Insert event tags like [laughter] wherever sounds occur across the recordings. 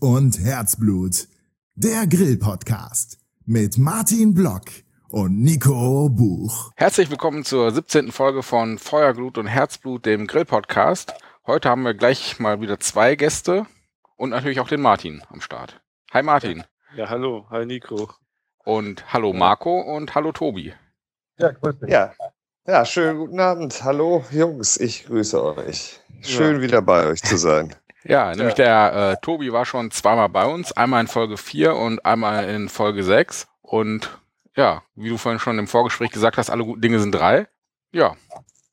Und Herzblut. Der Grill-Podcast mit Martin Block und Nico Buch. Herzlich willkommen zur 17. Folge von Feuer, Glut und Herzblut, dem Grill-Podcast. Heute haben wir gleich mal wieder zwei Gäste und natürlich auch den Martin am Start. Hi Martin. Ja, hallo. Hi Nico. Und hallo Marco und hallo Tobi. Ja, grüß dich. Ja. ja, schönen guten Abend. Hallo Jungs, ich grüße euch. Schön ja. wieder bei euch zu sein. Ja, nämlich ja. der äh, Tobi war schon zweimal bei uns, einmal in Folge 4 und einmal in Folge 6. Und ja, wie du vorhin schon im Vorgespräch gesagt hast, alle guten Dinge sind drei. Ja,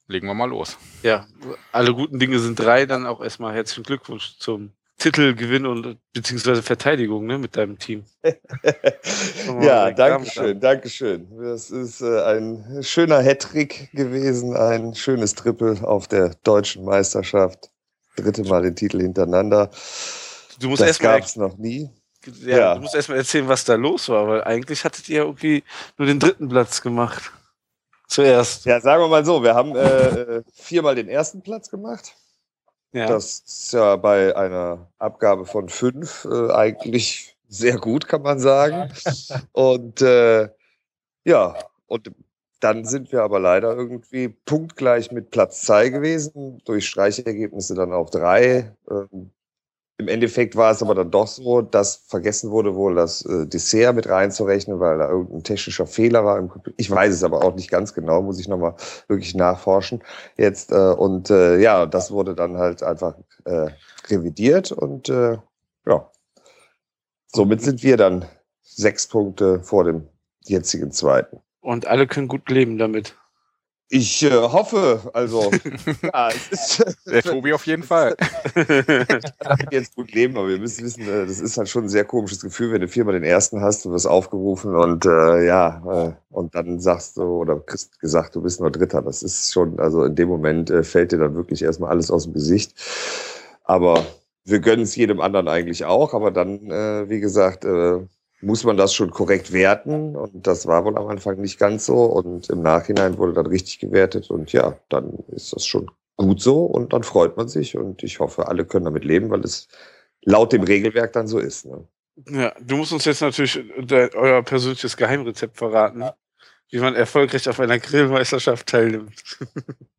legen wir mal los. Ja, alle guten Dinge sind drei, dann auch erstmal herzlichen Glückwunsch zum Titelgewinn und beziehungsweise Verteidigung ne, mit deinem Team. [laughs] ja, danke schön, danke schön. Das ist äh, ein schöner Hattrick gewesen, ein schönes Triple auf der deutschen Meisterschaft. Dritte Mal den Titel hintereinander. Du musst das gab es noch nie. Ja, ja. Du musst erstmal erzählen, was da los war, weil eigentlich hattet ihr irgendwie nur den dritten Platz gemacht. Zuerst. Ja, sagen wir mal so, wir haben äh, viermal den ersten Platz gemacht. Ja. Das ist ja bei einer Abgabe von fünf äh, eigentlich sehr gut, kann man sagen. [laughs] Und äh, ja, und dann sind wir aber leider irgendwie punktgleich mit Platz zwei gewesen, durch Streichergebnisse dann auf drei. Ähm, Im Endeffekt war es aber dann doch so, dass vergessen wurde, wohl das äh, Dessert mit reinzurechnen, weil da irgendein technischer Fehler war. Im ich weiß es aber auch nicht ganz genau, muss ich nochmal wirklich nachforschen jetzt. Äh, und äh, ja, das wurde dann halt einfach äh, revidiert und äh, ja, somit sind wir dann sechs Punkte vor dem jetzigen Zweiten. Und alle können gut leben damit. Ich äh, hoffe, also. [laughs] ja, ist, [laughs] Der Tobi auf jeden Fall. [laughs] ich jetzt gut leben, aber wir müssen wissen, äh, das ist halt schon ein sehr komisches Gefühl, wenn du viermal den ersten hast, du wirst aufgerufen und äh, ja, äh, und dann sagst du oder kriegst gesagt, du bist nur Dritter. Das ist schon, also in dem Moment äh, fällt dir dann wirklich erstmal alles aus dem Gesicht. Aber wir gönnen es jedem anderen eigentlich auch, aber dann, äh, wie gesagt, äh, muss man das schon korrekt werten. Und das war wohl am Anfang nicht ganz so. Und im Nachhinein wurde dann richtig gewertet. Und ja, dann ist das schon gut so. Und dann freut man sich. Und ich hoffe, alle können damit leben, weil es laut dem Regelwerk dann so ist. Ne? Ja, du musst uns jetzt natürlich de, euer persönliches Geheimrezept verraten, wie man erfolgreich auf einer Grillmeisterschaft teilnimmt. [laughs]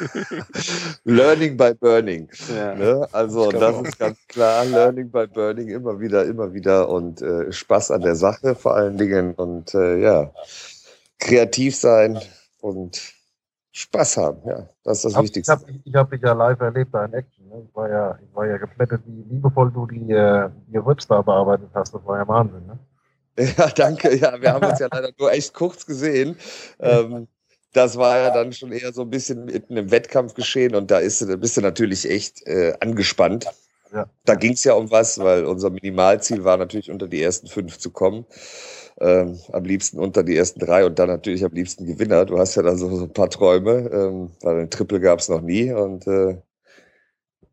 [laughs] Learning by Burning. Ja, ne? Also das ist ganz klar. Learning by Burning immer wieder, immer wieder und äh, Spaß an der Sache vor allen Dingen und äh, ja, kreativ sein und Spaß haben. Ja, das ist das hab, Wichtigste. Ich habe hab dich ja live erlebt da in Action. Ne? Ich war ja, ich war ja geplättet, wie liebevoll du die, äh, die Rips da bearbeitet hast. Das war ja Wahnsinn. Ne? [laughs] Ja, danke. Ja, wir haben uns ja leider nur echt kurz gesehen. Ähm, das war ja dann schon eher so ein bisschen mitten im Wettkampf geschehen und da ist, bist du natürlich echt äh, angespannt. Ja. Da ging es ja um was, weil unser Minimalziel war natürlich unter die ersten fünf zu kommen. Ähm, am liebsten unter die ersten drei und dann natürlich am liebsten Gewinner. Du hast ja da so, so ein paar Träume, ähm, weil ein Triple gab es noch nie und äh,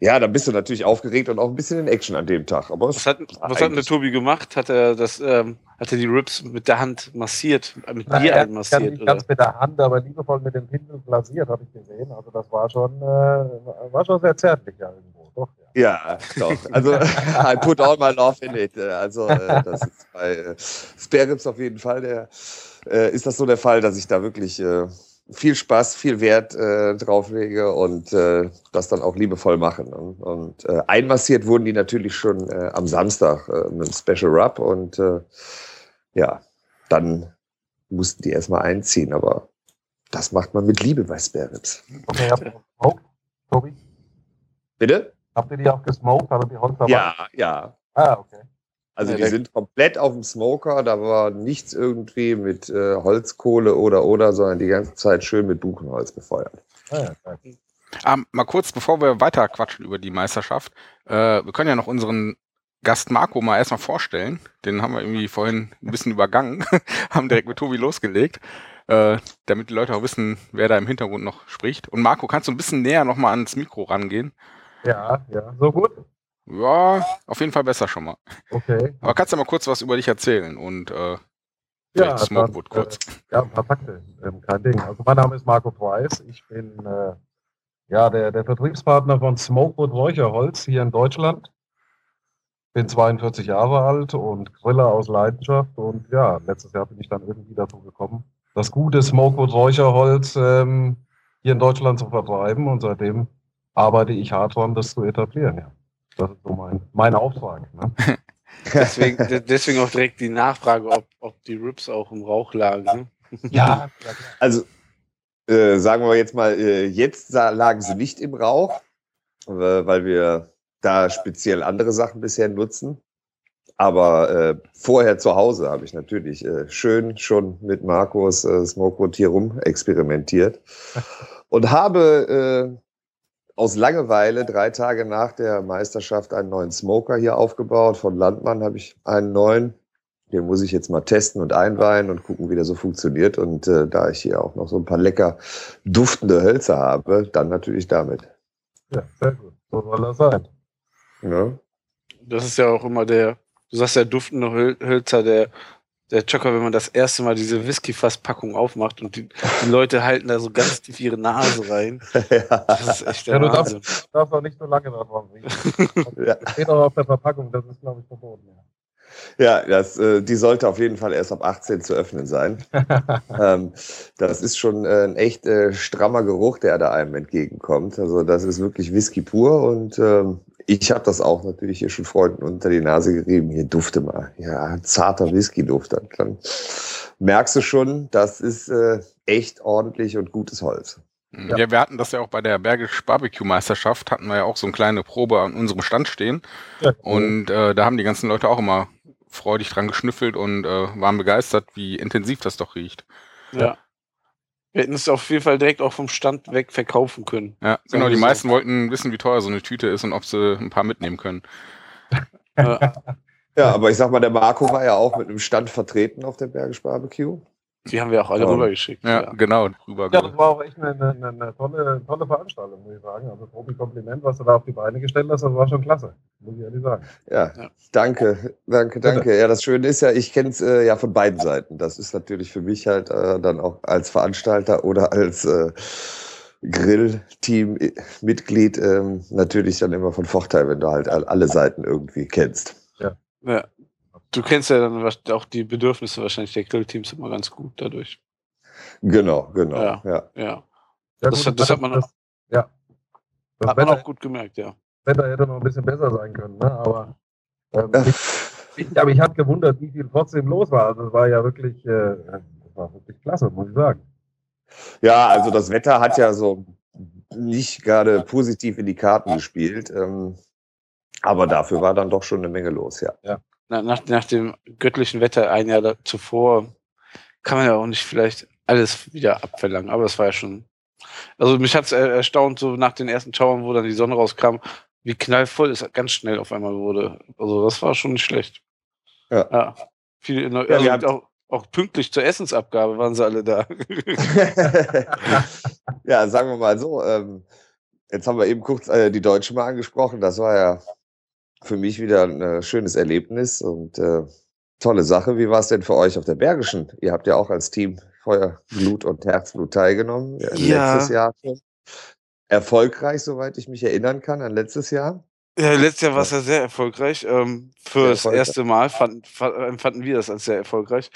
ja, dann bist du natürlich aufgeregt und auch ein bisschen in Action an dem Tag. Aber was hat, was hat der Tobi gemacht? Hat er das, ähm, hat er die Rips mit der Hand massiert, äh, mit Na, dir massiert? Nicht ganz mit der Hand, aber liebevoll mit dem Pinsel glasiert, habe ich gesehen. Also das war schon, äh, war schon sehr zärtlich ja irgendwo. Doch, ja. ja, doch. Also [laughs] I put all my love in it. Also äh, das ist bei äh, Spare Ribs auf jeden Fall der, äh, ist das so der Fall, dass ich da wirklich äh, viel Spaß, viel Wert äh, drauflege und äh, das dann auch liebevoll machen. Und, und äh, einmassiert wurden die natürlich schon äh, am Samstag äh, mit einem Special Rub und äh, ja, dann mussten die erstmal einziehen, aber das macht man mit Liebe bei Spare Ribs. Okay, habt ihr gesmoked, Tobi? Bitte? Habt ihr die auch gesmoked? Hattet die Holz? Ja, ja. Ah, okay. Also die sind komplett auf dem Smoker, da war nichts irgendwie mit äh, Holzkohle oder oder, sondern die ganze Zeit schön mit Buchenholz befeuert. Ah, ähm, mal kurz, bevor wir weiter quatschen über die Meisterschaft, äh, wir können ja noch unseren Gast Marco mal erstmal vorstellen. Den haben wir irgendwie vorhin ein bisschen übergangen, [laughs] haben direkt mit Tobi losgelegt, äh, damit die Leute auch wissen, wer da im Hintergrund noch spricht. Und Marco, kannst du ein bisschen näher nochmal ans Mikro rangehen? Ja, ja, so gut. Ja, auf jeden Fall besser schon mal. Okay. Aber kannst du mal kurz was über dich erzählen und äh, ja, Smokewood kurz. Äh, ja, ein paar Takte, ähm, kein Ding. Also mein Name ist Marco Price. Ich bin äh, ja der, der Vertriebspartner von Smokewood Räucherholz hier in Deutschland. bin 42 Jahre alt und Griller aus Leidenschaft. Und ja, letztes Jahr bin ich dann irgendwie dazu gekommen, das gute Smokewood Räucherholz ähm, hier in Deutschland zu vertreiben. Und seitdem arbeite ich hart daran, das zu etablieren. Ja. Das ist so mein, mein Auftrag. Ne? [laughs] deswegen, deswegen auch direkt die Nachfrage, ob, ob die Rips auch im Rauch lagen. Ne? Ja, [laughs] also äh, sagen wir jetzt mal, äh, jetzt lagen sie nicht im Rauch, äh, weil wir da speziell andere Sachen bisher nutzen. Aber äh, vorher zu Hause habe ich natürlich äh, schön schon mit Markus äh, Smokewood hier rum experimentiert [laughs] und habe äh, aus Langeweile drei Tage nach der Meisterschaft einen neuen Smoker hier aufgebaut. Von Landmann habe ich einen neuen. Den muss ich jetzt mal testen und einweihen und gucken, wie der so funktioniert. Und äh, da ich hier auch noch so ein paar lecker duftende Hölzer habe, dann natürlich damit. Ja, sehr gut. So soll das sein. Ja. Das ist ja auch immer der, du sagst ja duftende Hölzer, der der Chocker, wenn man das erste Mal diese Whisky-Fass-Packung aufmacht und die, die, Leute halten da so ganz tief ihre Nase rein. [laughs] ja. Das ist echt der ja, du Wahnsinn. Darfst, darfst auch nicht so lange davon riechen. [laughs] ja. Das steht auch auf der Verpackung, das ist, glaube ich, verboten. Ja. Ja, das, äh, die sollte auf jeden Fall erst ab 18 zu öffnen sein. [laughs] ähm, das ist schon äh, ein echt äh, strammer Geruch, der da einem entgegenkommt. Also das ist wirklich Whisky pur und ähm, ich habe das auch natürlich hier schon Freunden unter die Nase gerieben. Hier dufte mal. Ja, zarter Whisky-Duft. Dann merkst du schon, das ist äh, echt ordentlich und gutes Holz. Ja. ja. wir hatten das ja auch bei der Bergisch Barbecue Meisterschaft, hatten wir ja auch so eine kleine Probe an unserem Stand stehen. Ja, Und äh, da haben die ganzen Leute auch immer freudig dran geschnüffelt und äh, waren begeistert, wie intensiv das doch riecht. Ja. Wir hätten es auf jeden Fall direkt auch vom Stand weg verkaufen können. Ja, genau. Die meisten wollten wissen, wie teuer so eine Tüte ist und ob sie ein paar mitnehmen können. [laughs] ja. ja, aber ich sag mal, der Marco war ja auch mit einem Stand vertreten auf der Bergisch Barbecue. Die haben wir auch alle um, rübergeschickt. Ja, ja, genau. Rüber ja, das war auch echt eine, eine, eine, tolle, tolle Veranstaltung, muss ich sagen. Also, Tobi, Kompliment, was du da auf die Beine gestellt hast, das war schon klasse, muss ich ehrlich sagen. Ja, ja. danke, danke, danke. Ja, das Schöne ist ja, ich kenne es äh, ja von beiden Seiten. Das ist natürlich für mich halt äh, dann auch als Veranstalter oder als äh, Grill-Team-Mitglied ähm, natürlich dann immer von Vorteil, wenn du halt alle Seiten irgendwie kennst. Ja. ja. Du kennst ja dann auch die Bedürfnisse wahrscheinlich der Grillteams immer ganz gut dadurch. Genau, genau. Ja. ja. ja. Das, gut, das, hat man, das, ja. das hat man auch gut gemerkt, ja. Wetter hätte noch ein bisschen besser sein können, ne? aber, ähm, ich, ich, aber ich habe gewundert, wie viel trotzdem los war. Also es war ja wirklich, äh, das war wirklich klasse, muss ich sagen. Ja, also das Wetter hat ja so nicht gerade positiv in die Karten gespielt. Ähm, aber dafür war dann doch schon eine Menge los, ja. ja nach, nach dem göttlichen Wetter ein Jahr zuvor kann man ja auch nicht vielleicht alles wieder abverlangen, aber es war ja schon. Also mich hat es erstaunt, so nach den ersten Schauern, wo dann die Sonne rauskam, wie knallvoll es ganz schnell auf einmal wurde. Also das war schon nicht schlecht. Ja. ja. Viele, ja, also auch, auch pünktlich zur Essensabgabe waren sie alle da. [laughs] ja, sagen wir mal so. Ähm, jetzt haben wir eben kurz äh, die Deutschen mal angesprochen. Das war ja für mich wieder ein äh, schönes Erlebnis und äh, tolle Sache. Wie war es denn für euch auf der Bergischen? Ihr habt ja auch als Team Feuer, Blut und Herzblut teilgenommen. Ja. Letztes Jahr schon. Erfolgreich, soweit ich mich erinnern kann, an letztes Jahr. Ja, letztes Jahr war es ja sehr erfolgreich. Ähm, für sehr das erfolgreich. erste Mal fanden, fanden wir das als sehr erfolgreich.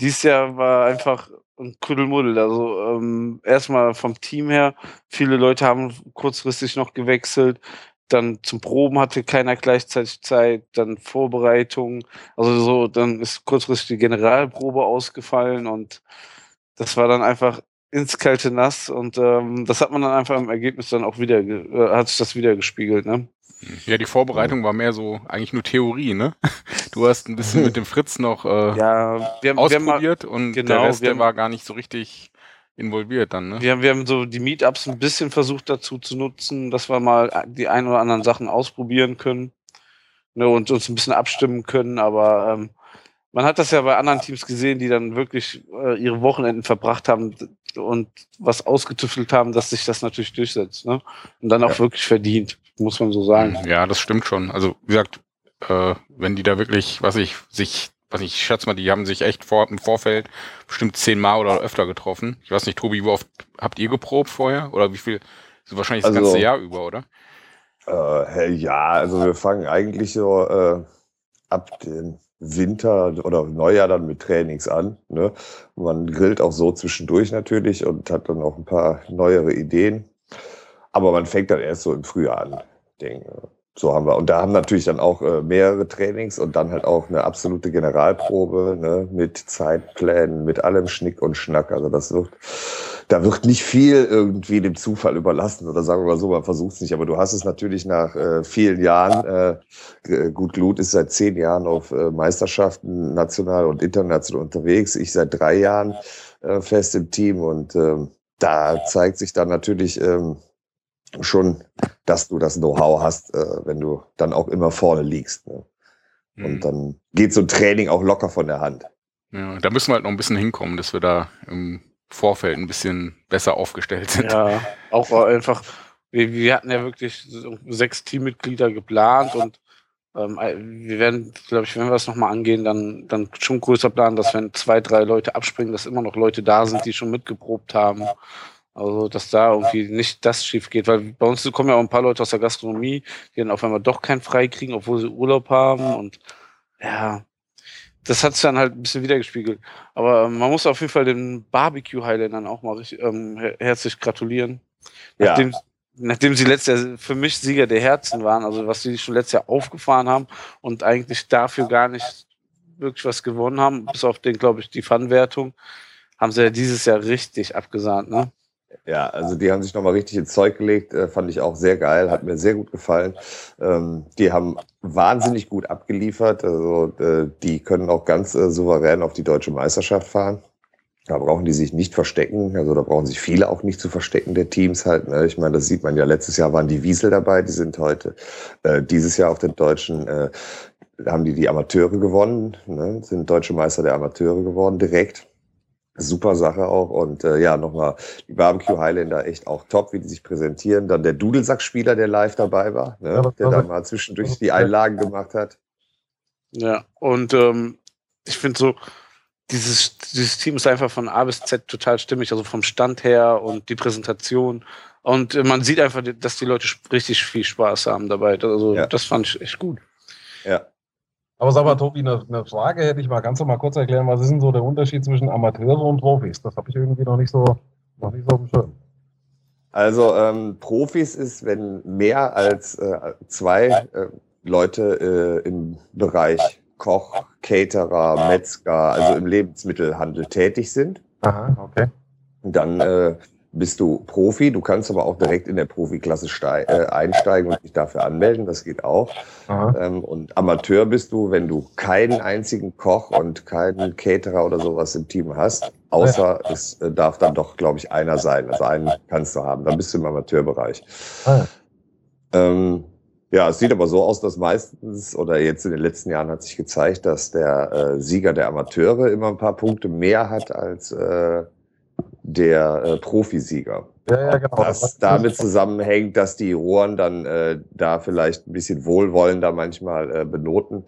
Dieses Jahr war einfach ein Kuddelmuddel. Also ähm, erstmal vom Team her, viele Leute haben kurzfristig noch gewechselt dann zum Proben hatte keiner gleichzeitig Zeit, dann Vorbereitung, also so, dann ist kurzfristig die Generalprobe ausgefallen und das war dann einfach ins kalte Nass und ähm, das hat man dann einfach im Ergebnis dann auch wieder, äh, hat sich das wieder gespiegelt, ne? Ja, die Vorbereitung war mehr so eigentlich nur Theorie, ne? [laughs] Du hast ein bisschen mit dem Fritz noch äh, ja, wir haben, ausprobiert wir haben mal, und genau, der Rest der war gar nicht so richtig involviert dann, ne? Wir haben, wir haben so die Meetups ein bisschen versucht dazu zu nutzen, dass wir mal die ein oder anderen Sachen ausprobieren können ne, und uns ein bisschen abstimmen können, aber ähm, man hat das ja bei anderen Teams gesehen, die dann wirklich äh, ihre Wochenenden verbracht haben und was ausgetüftelt haben, dass sich das natürlich durchsetzt, ne? Und dann auch ja. wirklich verdient, muss man so sagen. Ja, das stimmt schon. Also, wie gesagt, äh, wenn die da wirklich, was ich, sich weiß nicht, ich schätze mal, die haben sich echt vor, im Vorfeld bestimmt zehnmal oder öfter getroffen. Ich weiß nicht, Tobi, wie oft habt ihr geprobt vorher? Oder wie viel? So wahrscheinlich das also, ganze Jahr über, oder? Äh, ja, also wir fangen eigentlich so äh, ab dem Winter oder Neujahr dann mit Trainings an. Ne? Man grillt auch so zwischendurch natürlich und hat dann auch ein paar neuere Ideen. Aber man fängt dann erst so im Frühjahr an, denke so haben wir. Und da haben natürlich dann auch äh, mehrere Trainings und dann halt auch eine absolute Generalprobe ne, mit Zeitplänen, mit allem Schnick und Schnack. Also das wird, da wird nicht viel irgendwie dem Zufall überlassen oder sagen wir mal so, man versucht es nicht. Aber du hast es natürlich nach äh, vielen Jahren, äh, Gut Glut ist seit zehn Jahren auf äh, Meisterschaften national und international unterwegs. Ich seit drei Jahren äh, fest im Team und äh, da zeigt sich dann natürlich, ähm, schon, dass du das Know-how hast, äh, wenn du dann auch immer vorne liegst. Ne? Und mhm. dann geht so ein Training auch locker von der Hand. Ja, da müssen wir halt noch ein bisschen hinkommen, dass wir da im Vorfeld ein bisschen besser aufgestellt sind. Ja, auch [laughs] einfach, wir, wir hatten ja wirklich sechs Teammitglieder geplant und ähm, wir werden, glaube ich, wenn wir das nochmal angehen, dann, dann schon größer planen, dass wenn zwei, drei Leute abspringen, dass immer noch Leute da sind, die schon mitgeprobt haben. Also, dass da irgendwie nicht das schief geht, weil bei uns kommen ja auch ein paar Leute aus der Gastronomie, die dann auf einmal doch kein Frei kriegen, obwohl sie Urlaub haben und ja, das hat sich dann halt ein bisschen wiedergespiegelt. Aber ähm, man muss auf jeden Fall den Barbecue Highlandern auch mal richtig, ähm, herzlich gratulieren. Ja. Nachdem, nachdem sie letztes Jahr für mich Sieger der Herzen waren, also was sie schon letztes Jahr aufgefahren haben und eigentlich dafür gar nicht wirklich was gewonnen haben, bis auf den, glaube ich, die Fun-Wertung, haben sie ja dieses Jahr richtig abgesahnt, ne? Ja, also die haben sich nochmal richtig ins Zeug gelegt, äh, fand ich auch sehr geil, hat mir sehr gut gefallen. Ähm, die haben wahnsinnig gut abgeliefert, also äh, die können auch ganz äh, souverän auf die deutsche Meisterschaft fahren. Da brauchen die sich nicht verstecken, also da brauchen sich viele auch nicht zu verstecken, der Teams halt. Ne? Ich meine, das sieht man ja, letztes Jahr waren die Wiesel dabei, die sind heute, dieses Jahr auf den Deutschen, haben die die Amateure gewonnen, ne? sind deutsche Meister der Amateure geworden direkt. Super Sache auch. Und äh, ja, nochmal die Barbecue Highlander echt auch top, wie die sich präsentieren. Dann der Dudelsack-Spieler, der live dabei war, ne? Ja, der da mal zwischendurch die Einlagen gemacht hat. Ja, und ähm, ich finde so, dieses, dieses Team ist einfach von A bis Z total stimmig, also vom Stand her und die Präsentation. Und äh, man sieht einfach, dass die Leute richtig viel Spaß haben dabei. Also ja. das fand ich echt gut. Ja, aber sag mal, Tobi, eine, eine, Frage hätte ich mal. Kannst du mal kurz erklären, was ist denn so der Unterschied zwischen Amateure und Profis? Das habe ich irgendwie noch nicht so, noch nicht so schön. Also ähm, Profis ist, wenn mehr als äh, zwei äh, Leute äh, im Bereich Koch, Caterer, Metzger, also im Lebensmittelhandel tätig sind. Aha, okay. Dann äh, bist du Profi. Du kannst aber auch direkt in der Profiklasse äh, einsteigen und dich dafür anmelden. Das geht auch. Ähm, und Amateur bist du, wenn du keinen einzigen Koch und keinen Caterer oder sowas im Team hast. Außer ja. es äh, darf dann doch, glaube ich, einer sein. Also einen kannst du haben. Dann bist du im Amateurbereich. Ah. Ähm, ja, es sieht aber so aus, dass meistens oder jetzt in den letzten Jahren hat sich gezeigt, dass der äh, Sieger der Amateure immer ein paar Punkte mehr hat als äh, der äh, Profisieger. Ja, ja, genau. Was damit zusammenhängt, dass die Rohren dann äh, da vielleicht ein bisschen wohlwollender manchmal äh, benoten.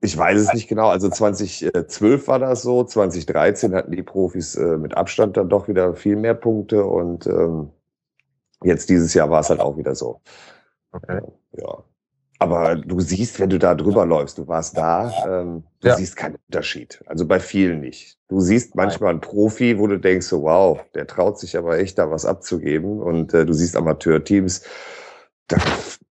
Ich weiß es nicht genau. Also 2012 war das so. 2013 hatten die Profis äh, mit Abstand dann doch wieder viel mehr Punkte und ähm, jetzt dieses Jahr war es halt auch wieder so. Okay. Ja. Aber du siehst, wenn du da drüber läufst, du warst da, ähm, du ja. siehst keinen Unterschied. Also bei vielen nicht. Du siehst manchmal einen Profi, wo du denkst, so, wow, der traut sich aber echt da was abzugeben. Und äh, du siehst Amateurteams, da,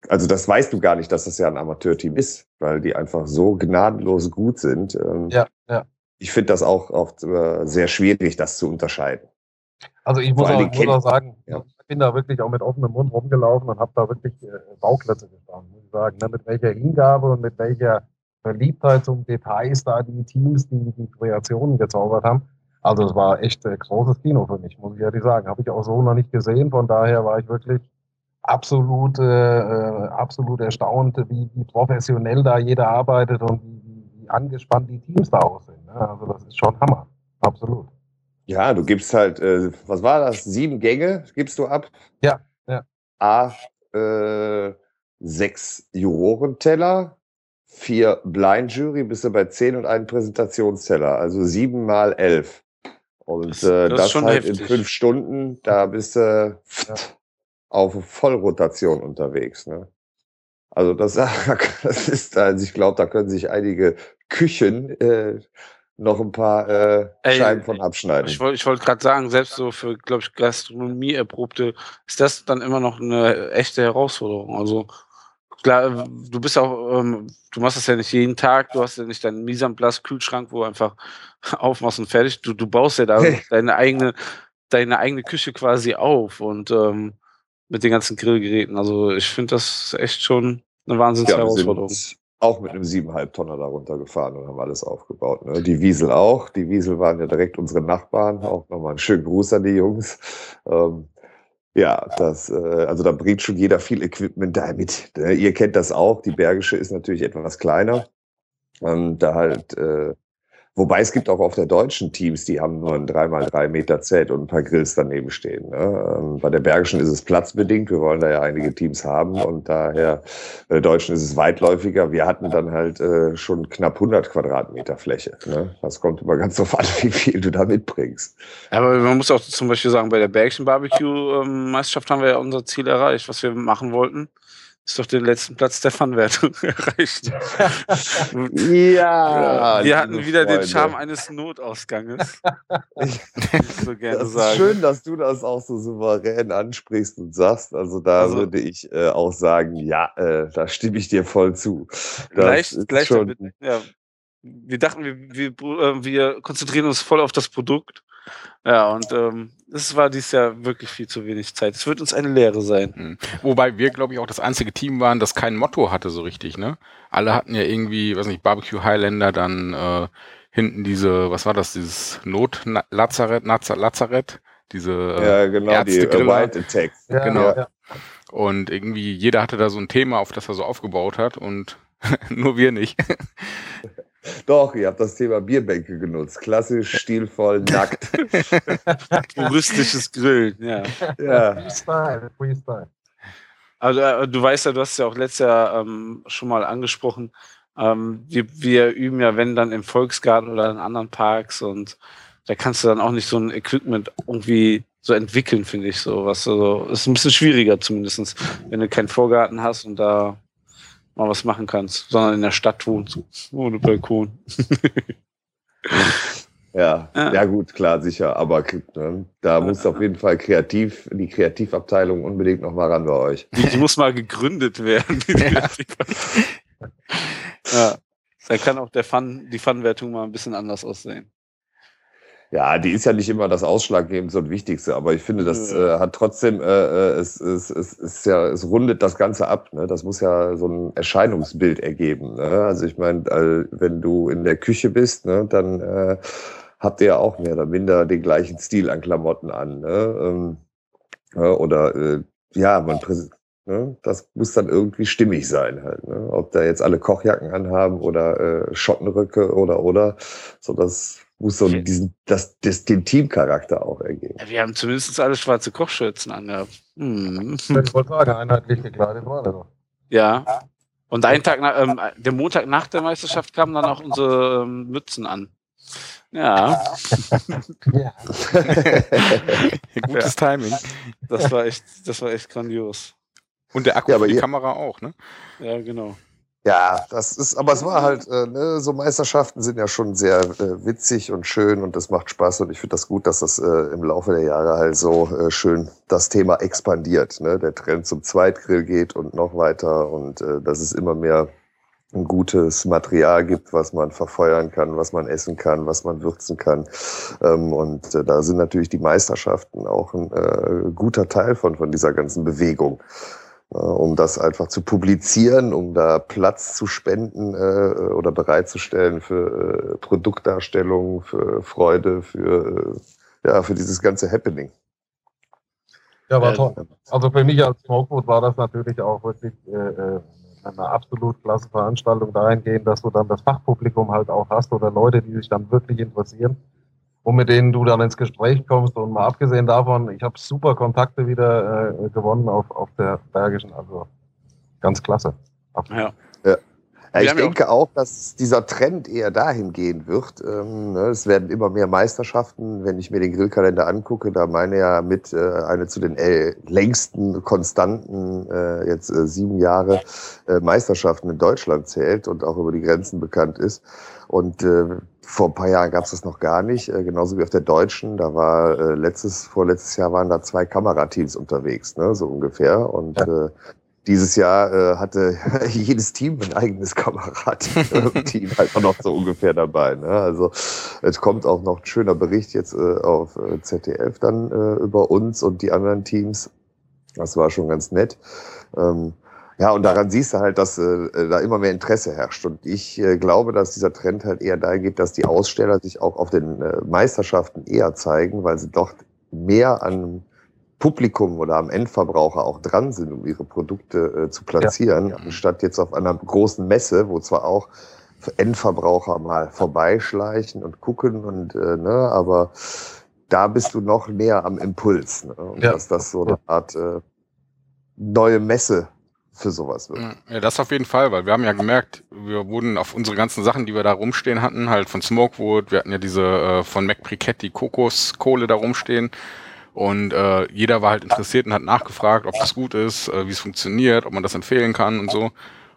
also das weißt du gar nicht, dass das ja ein Amateurteam ist, weil die einfach so gnadenlos gut sind. Ähm, ja, ja. Ich finde das auch oft äh, sehr schwierig, das zu unterscheiden. Also ich muss, auch, ich muss auch sagen, ja. ich bin da wirklich auch mit offenem Mund rumgelaufen und habe da wirklich äh, Bauklötze gestanden sagen, ne? mit welcher Hingabe und mit welcher Verliebtheit zum Details da die Teams, die die Kreationen gezaubert haben. Also es war echt äh, großes Kino für mich, muss ich ehrlich sagen. Habe ich auch so noch nicht gesehen. Von daher war ich wirklich absolut, äh, äh absolut erstaunt, wie, wie professionell da jeder arbeitet und wie, wie angespannt die Teams da aussehen. Ne? Also das ist schon Hammer. Absolut. Ja, du gibst halt, äh, was war das? Sieben Gänge gibst du ab? Ja, ja. A, äh, sechs Jurorenteller, vier Blind-Jury, bist du bei zehn und einen Präsentationsteller, also sieben mal elf. Und das, äh, das, das halt heftig. in fünf Stunden, da bist du. Ja. auf Vollrotation unterwegs. Ne? Also das, [laughs] das ist, also ich glaube, da können sich einige Küchen äh, noch ein paar äh, Ey, Scheiben von abschneiden. Ich wollte ich wollt gerade sagen, selbst so für, glaube ich, Gastronomie erprobte, ist das dann immer noch eine echte Herausforderung. Also klar, du bist auch, ähm, du machst das ja nicht jeden Tag, du hast ja nicht deinen Misanplas-Kühlschrank, wo du einfach [laughs] aufmachst und fertig. Du, du baust ja da hey. deine eigene, deine eigene Küche quasi auf und ähm, mit den ganzen Grillgeräten. Also ich finde das echt schon eine Wahnsinnsherausforderung. Ja, auch mit einem siebeneinhalb Tonner darunter gefahren und haben alles aufgebaut. Ne? Die Wiesel auch. Die Wiesel waren ja direkt unsere Nachbarn. Auch nochmal einen schönen Gruß an die Jungs. Ähm, ja, das, äh, also da bringt schon jeder viel Equipment da mit. Ne? Ihr kennt das auch. Die Bergische ist natürlich etwas kleiner. Und da halt äh, Wobei es gibt auch auf der deutschen Teams, die haben nur ein 3x3 Meter Zelt und ein paar Grills daneben stehen. Ne? Ähm, bei der Bergischen ist es platzbedingt. Wir wollen da ja einige Teams haben und daher bei der deutschen ist es weitläufiger. Wir hatten dann halt äh, schon knapp 100 Quadratmeter Fläche. Ne? Das kommt immer ganz drauf an, [laughs] wie viel du da mitbringst. Aber man muss auch zum Beispiel sagen, bei der Bergischen Barbecue-Meisterschaft haben wir ja unser Ziel erreicht, was wir machen wollten ist doch den letzten Platz der Fun-Wertung [laughs] erreicht. ja. Wir hatten wieder Freunde. den Charme eines Notausganges. [laughs] ich so gerne das sagen. Schön, dass du das auch so souverän ansprichst und sagst. Also da also, würde ich äh, auch sagen, ja, äh, da stimme ich dir voll zu. Das gleich, gleich schon, damit, ja. Wir dachten, wir, wir, äh, wir konzentrieren uns voll auf das Produkt ja, und ähm, es war dieses Jahr wirklich viel zu wenig Zeit. Es wird uns eine Lehre sein. Mhm. Wobei wir, glaube ich, auch das einzige Team waren, das kein Motto hatte so richtig, ne? Alle hatten ja irgendwie, weiß nicht, Barbecue Highlander, dann äh, hinten diese, was war das, dieses Not-Lazarett, Lazarett, diese äh, ja, genau, die uh, Wild Attack. Ja, genau. Ja. Und irgendwie jeder hatte da so ein Thema, auf das er so aufgebaut hat und [laughs] nur wir nicht. Doch, ihr habt das Thema Bierbänke genutzt. Klassisch, stilvoll, [laughs] nackt. Touristisches Grillen, ja. ja. Freestyle, Freestyle. Also äh, du weißt ja, du hast ja auch letztes Jahr ähm, schon mal angesprochen, ähm, wir, wir üben ja, wenn dann im Volksgarten oder in anderen Parks und da kannst du dann auch nicht so ein Equipment irgendwie so entwickeln, finde ich so. Was also ist ein bisschen schwieriger zumindest, wenn du keinen Vorgarten hast und da mal was machen kannst, sondern in der Stadt wohnst, ohne Balkon. [laughs] ja, ja, ja, gut, klar, sicher. Aber ne, da muss auf jeden Fall kreativ, die Kreativabteilung unbedingt noch mal ran bei euch. Die, die muss mal gegründet werden. [laughs] ja. Da kann auch der Fun, die Fun-Wertung mal ein bisschen anders aussehen. Ja, die ist ja nicht immer das Ausschlaggebendste und Wichtigste, aber ich finde, das äh, hat trotzdem, äh, äh, es, es, es, ist ja, es rundet das Ganze ab. Ne? Das muss ja so ein Erscheinungsbild ergeben. Ne? Also ich meine, wenn du in der Küche bist, ne, dann äh, habt ihr ja auch mehr oder minder den gleichen Stil an Klamotten an. Ne? Ähm, oder äh, ja, man Ne? Das muss dann irgendwie stimmig sein halt. Ne? Ob da jetzt alle Kochjacken anhaben oder äh, Schottenröcke oder oder. So das muss so okay. diesen, das, das, den Teamcharakter auch ergeben. Ja, wir haben zumindest alle schwarze Kochschürzen angehabt. Hm. Ich wollte sagen, einheitlich gekleidet war das. Ja. Und einen Tag nach, ähm, der Montag nach der Meisterschaft kamen dann auch unsere ähm, Mützen an. Ja. [laughs] ja. [laughs] Gutes Timing. Das war echt, das war echt grandios. Und der Akku ja, für die Kamera auch, ne? Ja, genau. Ja, das ist, aber es war halt, äh, ne, so Meisterschaften sind ja schon sehr äh, witzig und schön und das macht Spaß und ich finde das gut, dass das äh, im Laufe der Jahre halt so äh, schön das Thema expandiert, ne? Der Trend zum Zweitgrill geht und noch weiter und äh, dass es immer mehr ein gutes Material gibt, was man verfeuern kann, was man essen kann, was man würzen kann. Ähm, und äh, da sind natürlich die Meisterschaften auch ein äh, guter Teil von, von dieser ganzen Bewegung. Äh, um das einfach zu publizieren, um da Platz zu spenden äh, oder bereitzustellen für äh, Produktdarstellung, für Freude, für, äh, ja, für dieses ganze Happening. Ja, war toll. Also für mich als Smokewood war das natürlich auch wirklich äh, äh, eine absolut klasse Veranstaltung dahingehend, dass du dann das Fachpublikum halt auch hast oder Leute, die sich dann wirklich interessieren und mit denen du dann ins Gespräch kommst. Und mal abgesehen davon, ich habe super Kontakte wieder äh, gewonnen auf, auf der Bergischen. Also ganz klasse. Ja. ja. Ja, ich denke auch, dass dieser Trend eher dahin gehen wird. Ähm, ne, es werden immer mehr Meisterschaften. Wenn ich mir den Grillkalender angucke, da meine ja mit äh, eine zu den äh, längsten konstanten, äh, jetzt sieben Jahre Meisterschaften in Deutschland zählt und auch über die Grenzen bekannt ist. Und vor ein paar Jahren gab es das noch gar nicht, genauso wie auf der Deutschen. Da war letztes, vorletztes Jahr waren da zwei Kamerateams unterwegs, ne, so ungefähr. Und ja. Äh, dieses Jahr äh, hatte [laughs] jedes Team ein eigenes Kamerateam [laughs] halt auch noch so ungefähr dabei. Ne? Also es kommt auch noch ein schöner Bericht jetzt äh, auf äh, ZDF dann äh, über uns und die anderen Teams. Das war schon ganz nett. Ähm, ja, und daran siehst du halt, dass äh, da immer mehr Interesse herrscht. Und ich äh, glaube, dass dieser Trend halt eher dahin geht, dass die Aussteller sich auch auf den äh, Meisterschaften eher zeigen, weil sie doch mehr an Publikum oder am Endverbraucher auch dran sind, um ihre Produkte äh, zu platzieren, ja. anstatt jetzt auf einer großen Messe, wo zwar auch Endverbraucher mal vorbeischleichen und gucken und äh, ne, aber da bist du noch näher am Impuls. Ne? Und ja. dass das so eine Art äh, neue Messe für sowas wird. Ja, das auf jeden Fall, weil wir haben ja gemerkt, wir wurden auf unsere ganzen Sachen, die wir da rumstehen hatten, halt von Smokewood, wir hatten ja diese äh, von Mac Briquetti Kokoskohle da rumstehen und äh, jeder war halt interessiert und hat nachgefragt, ob das gut ist, äh, wie es funktioniert, ob man das empfehlen kann und so.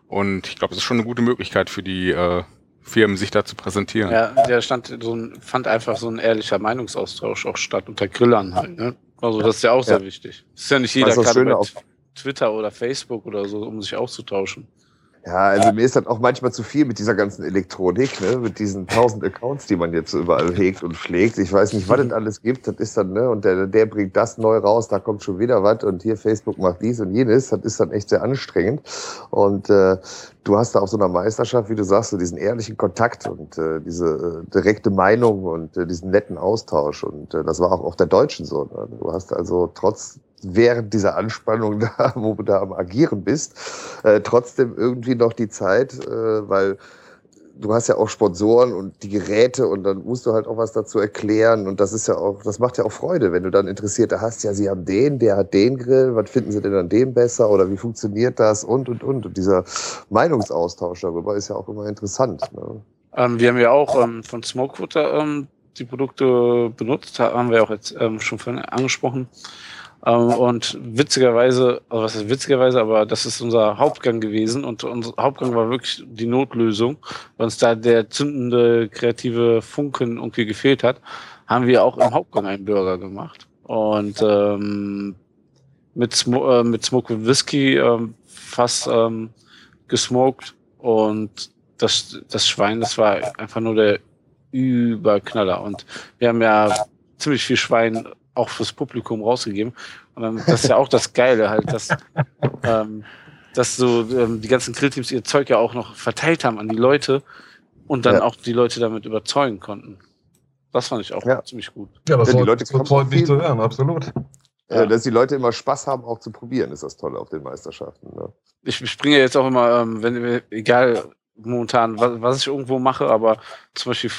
Und ich glaube, es ist schon eine gute Möglichkeit für die äh, Firmen, sich da zu präsentieren. Ja, der stand so ein, fand einfach so ein ehrlicher Meinungsaustausch auch statt unter Grillern halt. Ne? Also das ist ja auch ja. sehr wichtig. Das ist ja nicht jeder kann bei Twitter oder Facebook oder so, um sich auszutauschen. Ja, also mir ist das auch manchmal zu viel mit dieser ganzen Elektronik, ne? mit diesen tausend Accounts, die man jetzt überall hegt und pflegt. Ich weiß nicht, was es alles gibt. Das ist dann, ne, und der, der bringt das neu raus, da kommt schon wieder was und hier Facebook macht dies und jenes. Das ist dann echt sehr anstrengend. Und äh, du hast da auf so einer Meisterschaft, wie du sagst, so diesen ehrlichen Kontakt und äh, diese äh, direkte Meinung und äh, diesen netten Austausch. Und äh, das war auch auf der Deutschen so. Ne? Du hast also trotz während dieser Anspannung [laughs] da, wo du da am Agieren bist, äh, trotzdem irgendwie noch die Zeit, äh, weil du hast ja auch Sponsoren und die Geräte und dann musst du halt auch was dazu erklären und das ist ja auch, das macht ja auch Freude, wenn du dann Interessierte hast, ja, sie haben den, der hat den Grill, was finden sie denn an dem besser oder wie funktioniert das und und und und dieser Meinungsaustausch darüber ist ja auch immer interessant. Ne? Ähm, wir haben ja auch ähm, von Smokewater ähm, die Produkte benutzt, haben wir auch jetzt ähm, schon vorhin angesprochen. Ähm, und witzigerweise, also was ist witzigerweise, aber das ist unser Hauptgang gewesen und unser Hauptgang war wirklich die Notlösung, weil uns da der zündende kreative Funken irgendwie gefehlt hat, haben wir auch im Hauptgang einen Burger gemacht. Und ähm, mit, Smo äh, mit Smoke Whisky ähm, fast ähm, gesmoked und das, das Schwein, das war einfach nur der Überknaller. Und wir haben ja ziemlich viel Schwein auch fürs Publikum rausgegeben. Und dann, das ist ja auch das Geile halt, dass, ähm, dass so ähm, die ganzen Grillteams ihr Zeug ja auch noch verteilt haben an die Leute und dann ja. auch die Leute damit überzeugen konnten. Das fand ich auch ja. ziemlich gut. Ja, das ja, die Leute so freut mich zu hören, absolut. Ja. Dass die Leute immer Spaß haben, auch zu probieren, ist das Tolle auf den Meisterschaften. Ne? Ich springe jetzt auch immer, ähm, wenn egal momentan, was, was ich irgendwo mache, aber zum Beispiel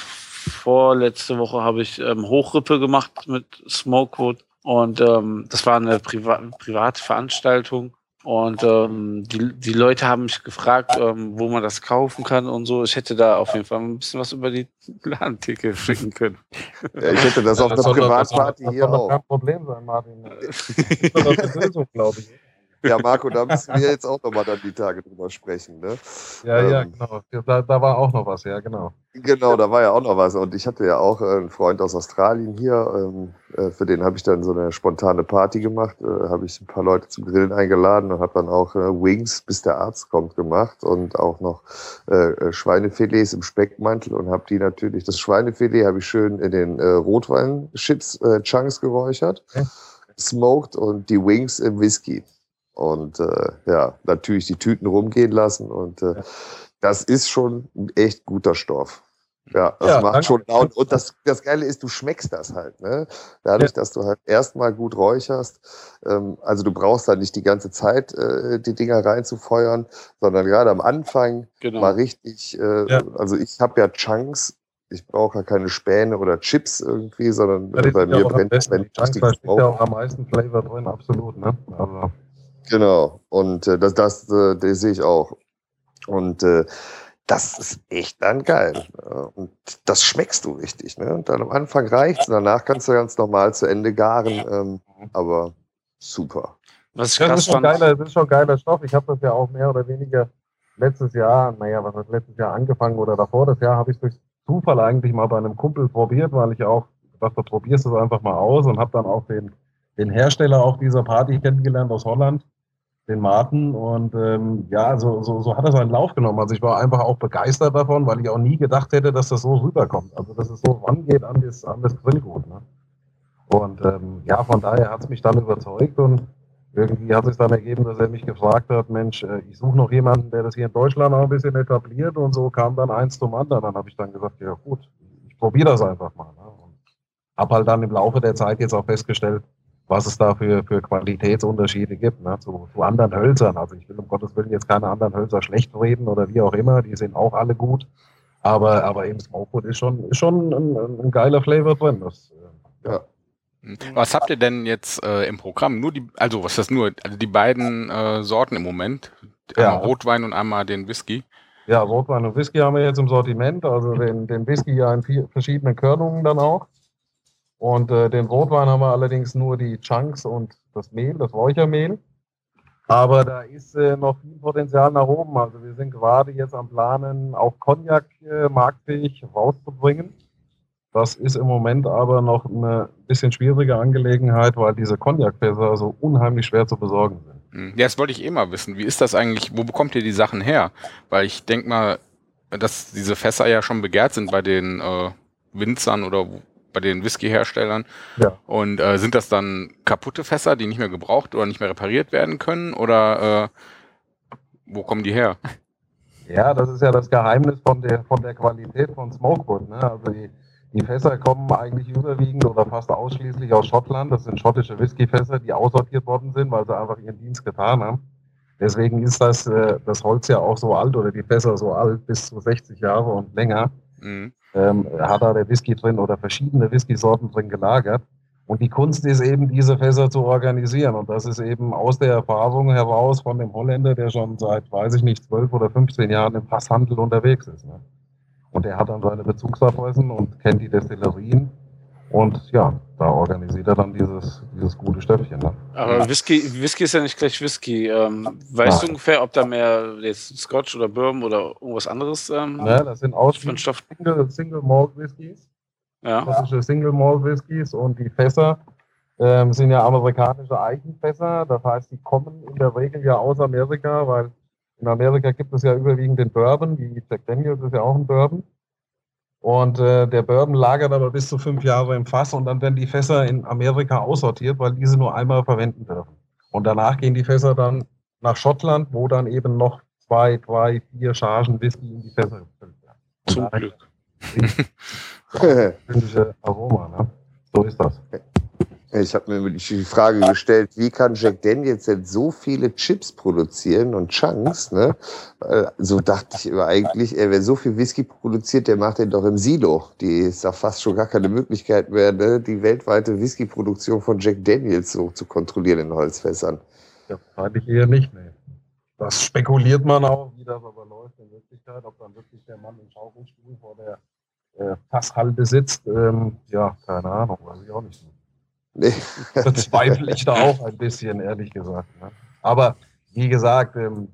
vorletzte Woche habe ich ähm, Hochrippe gemacht mit Smokewood und ähm, das war eine Priva private Veranstaltung und ähm, die, die Leute haben mich gefragt, ähm, wo man das kaufen kann und so. Ich hätte da auf jeden Fall ein bisschen was über die [laughs] Ladentheke schicken können. Ja, ich hätte das ja, auf das der Privatparty hier auch. Das kein Problem sein, Martin. Das ist eine Lösung, glaube ich. Ja, Marco, da müssen wir jetzt auch nochmal dann die Tage drüber sprechen. Ne? Ja, ähm, ja, genau. Da, da, war auch noch was, ja, genau. Genau, da war ja auch noch was. Und ich hatte ja auch äh, einen Freund aus Australien hier. Ähm, äh, für den habe ich dann so eine spontane Party gemacht. Äh, habe ich ein paar Leute zum Grillen eingeladen und habe dann auch äh, Wings, bis der Arzt kommt, gemacht. Und auch noch äh, äh Schweinefilets im Speckmantel. Und habe die natürlich, das Schweinefilet habe ich schön in den äh, Rotwein-Chips, Chunks geräuchert. Okay. Smoked und die Wings im Whisky und äh, ja, natürlich die Tüten rumgehen lassen und äh, das ist schon ein echt guter Stoff. Ja, das ja, macht danke. schon laut. Und das, das Geile ist, du schmeckst das halt. Ne? Dadurch, ja. dass du halt erstmal gut räucherst. Ähm, also du brauchst da nicht die ganze Zeit äh, die Dinger reinzufeuern, sondern gerade am Anfang genau. mal richtig. Äh, ja. Also ich habe ja Chunks. Ich brauche ja keine Späne oder Chips irgendwie, sondern bei mir brennt, wenn ich Chunks, da steht ja auch am meisten Flavor drin, absolut. Ne? Also. Genau, und äh, das, das, äh, das sehe ich auch. Und äh, das ist echt dann geil. Und das schmeckst du richtig. Ne? Und dann am Anfang reicht's und danach kannst du ganz normal zu Ende garen. Ähm, aber super. Was das, ist schon geiler, das ist schon geiler Stoff. Ich habe das ja auch mehr oder weniger letztes Jahr, naja, was hat letztes Jahr angefangen oder davor das Jahr, habe ich durch Zufall eigentlich mal bei einem Kumpel probiert, weil ich auch dachte, probierst es einfach mal aus und habe dann auch den, den Hersteller auf dieser Party kennengelernt aus Holland den Martin. Und ähm, ja, so, so, so hat er seinen Lauf genommen. Also ich war einfach auch begeistert davon, weil ich auch nie gedacht hätte, dass das so rüberkommt. Also dass es so rangeht an das, an das Grillgut. Ne? Und ähm, ja, von daher hat es mich dann überzeugt und irgendwie hat sich dann ergeben, dass er mich gefragt hat, Mensch, äh, ich suche noch jemanden, der das hier in Deutschland auch ein bisschen etabliert und so kam dann eins zum anderen. Dann habe ich dann gesagt, ja gut, ich probiere das einfach mal. Ne? Und habe halt dann im Laufe der Zeit jetzt auch festgestellt, was es da für, für Qualitätsunterschiede gibt ne, zu, zu anderen Hölzern. Also ich will um Gottes Willen jetzt keine anderen Hölzer schlecht reden oder wie auch immer, die sind auch alle gut. Aber, aber eben Smokewood ist schon, ist schon ein, ein geiler Flavor drin. Das, äh, ja. Hm. Was habt ihr denn jetzt äh, im Programm? Nur die, also was ist das nur? Also die beiden äh, Sorten im Moment. Einmal ja. Rotwein und einmal den Whisky. Ja, Rotwein und Whisky haben wir jetzt im Sortiment. Also [laughs] den, den Whisky ja in vier verschiedenen Körnungen dann auch. Und äh, den Rotwein haben wir allerdings nur die Chunks und das Mehl, das Räuchermehl. Aber da ist äh, noch viel Potenzial nach oben. Also wir sind gerade jetzt am Planen, auch Cognac äh, marktfähig rauszubringen. Das ist im Moment aber noch eine bisschen schwierige Angelegenheit, weil diese Cognac-Fässer so unheimlich schwer zu besorgen sind. Hm. Ja, das wollte ich eh mal wissen. Wie ist das eigentlich? Wo bekommt ihr die Sachen her? Weil ich denke mal, dass diese Fässer ja schon begehrt sind bei den äh, Winzern oder bei den Whisky-Herstellern. Ja. Und äh, sind das dann kaputte Fässer, die nicht mehr gebraucht oder nicht mehr repariert werden können? Oder äh, wo kommen die her? Ja, das ist ja das Geheimnis von der, von der Qualität von Smokewood. Ne? Also die, die Fässer kommen eigentlich überwiegend oder fast ausschließlich aus Schottland. Das sind schottische Whiskyfässer, die aussortiert worden sind, weil sie einfach ihren Dienst getan haben. Deswegen ist das, äh, das Holz ja auch so alt oder die Fässer so alt, bis zu 60 Jahre und länger. Mhm ähm, hat da der Whisky drin oder verschiedene Whisky-Sorten drin gelagert. Und die Kunst ist eben, diese Fässer zu organisieren. Und das ist eben aus der Erfahrung heraus von dem Holländer, der schon seit, weiß ich nicht, 12 oder 15 Jahren im Fasshandel unterwegs ist. Ne? Und der hat dann seine Bezugsadressen und kennt die Destillerien und ja, da organisiert er dann dieses, dieses gute Stöffchen. Ne? Aber Whisky, Whisky ist ja nicht gleich Whisky. Ähm, weißt Nein. du ungefähr, ob da mehr jetzt Scotch oder Bourbon oder irgendwas anderes? Ähm, ja, das sind ausschließlich Single, Single Malt Whiskys. Ja. Klassische Single Malt Whiskys und die Fässer ähm, sind ja amerikanische Eichenfässer. Das heißt, die kommen in der Regel ja aus Amerika, weil in Amerika gibt es ja überwiegend den Bourbon. Die Jack Daniels ist ja auch ein Bourbon. Und äh, der Bourbon lagert aber bis zu fünf Jahre im Fass und dann werden die Fässer in Amerika aussortiert, weil diese nur einmal verwenden dürfen. Und danach gehen die Fässer dann nach Schottland, wo dann eben noch zwei, drei, vier Chargen Whisky in die Fässer gefüllt werden. Zum Glück. [laughs] Aroma, ne? So ist das. Ich habe mir die Frage gestellt, wie kann Jack Daniels denn so viele Chips produzieren und Chunks? Ne? So dachte ich immer eigentlich, wer so viel Whisky produziert, der macht den doch im Silo. Die ist doch fast schon gar keine Möglichkeit mehr, ne? die weltweite Whisky-Produktion von Jack Daniels so zu kontrollieren in Holzfässern. Ja, eigentlich eher nicht, ne. Das spekuliert man auch, wie das aber läuft in Wirklichkeit, ob dann wirklich der Mann im Schaukelstuhl vor der äh, Fasshalde sitzt. Ähm, ja, keine Ahnung, weiß ich auch nicht. Nee. Bezweifle ich da auch ein bisschen, ehrlich gesagt. Ne? Aber wie gesagt, ähm,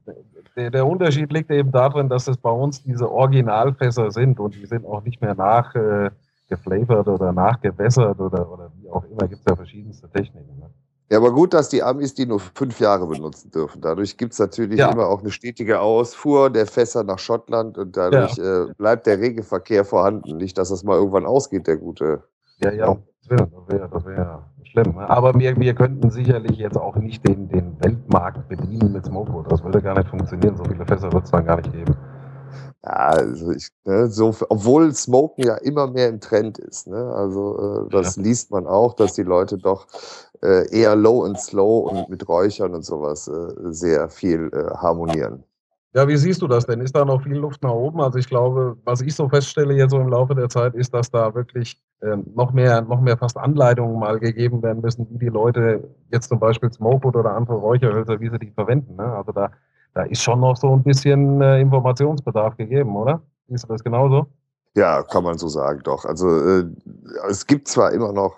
der, der, Unterschied liegt eben darin, dass es bei uns diese Originalfässer sind und die sind auch nicht mehr nachgeflavored äh, oder nachgebessert oder, oder wie auch immer. Gibt es ja verschiedenste Techniken. Ne? Ja, aber gut, dass die Amis die nur fünf Jahre benutzen dürfen. Dadurch gibt es natürlich ja. immer auch eine stetige Ausfuhr der Fässer nach Schottland und dadurch ja. äh, bleibt der Regelverkehr vorhanden. Nicht, dass das mal irgendwann ausgeht, der gute. Ja, ja, das wäre wär, wär schlimm. Ne? Aber wir, wir könnten sicherlich jetzt auch nicht den, den Weltmarkt bedienen mit Smokewood. Das würde gar nicht funktionieren. So viele Fässer wird es dann gar nicht geben. Ja, also ich, ne, so, obwohl Smoken ja immer mehr im Trend ist. Ne? Also äh, das ja. liest man auch, dass die Leute doch äh, eher low and slow und mit Räuchern und sowas äh, sehr viel äh, harmonieren. Ja, wie siehst du das denn? Ist da noch viel Luft nach oben? Also ich glaube, was ich so feststelle jetzt so im Laufe der Zeit, ist, dass da wirklich äh, noch mehr, noch mehr fast Anleitungen mal gegeben werden müssen, wie die Leute jetzt zum Beispiel Smokewood oder andere Räucherhölzer, wie sie die verwenden. Ne? Also da, da ist schon noch so ein bisschen äh, Informationsbedarf gegeben, oder? Ist das genauso? Ja, kann man so sagen, doch. Also äh, es gibt zwar immer noch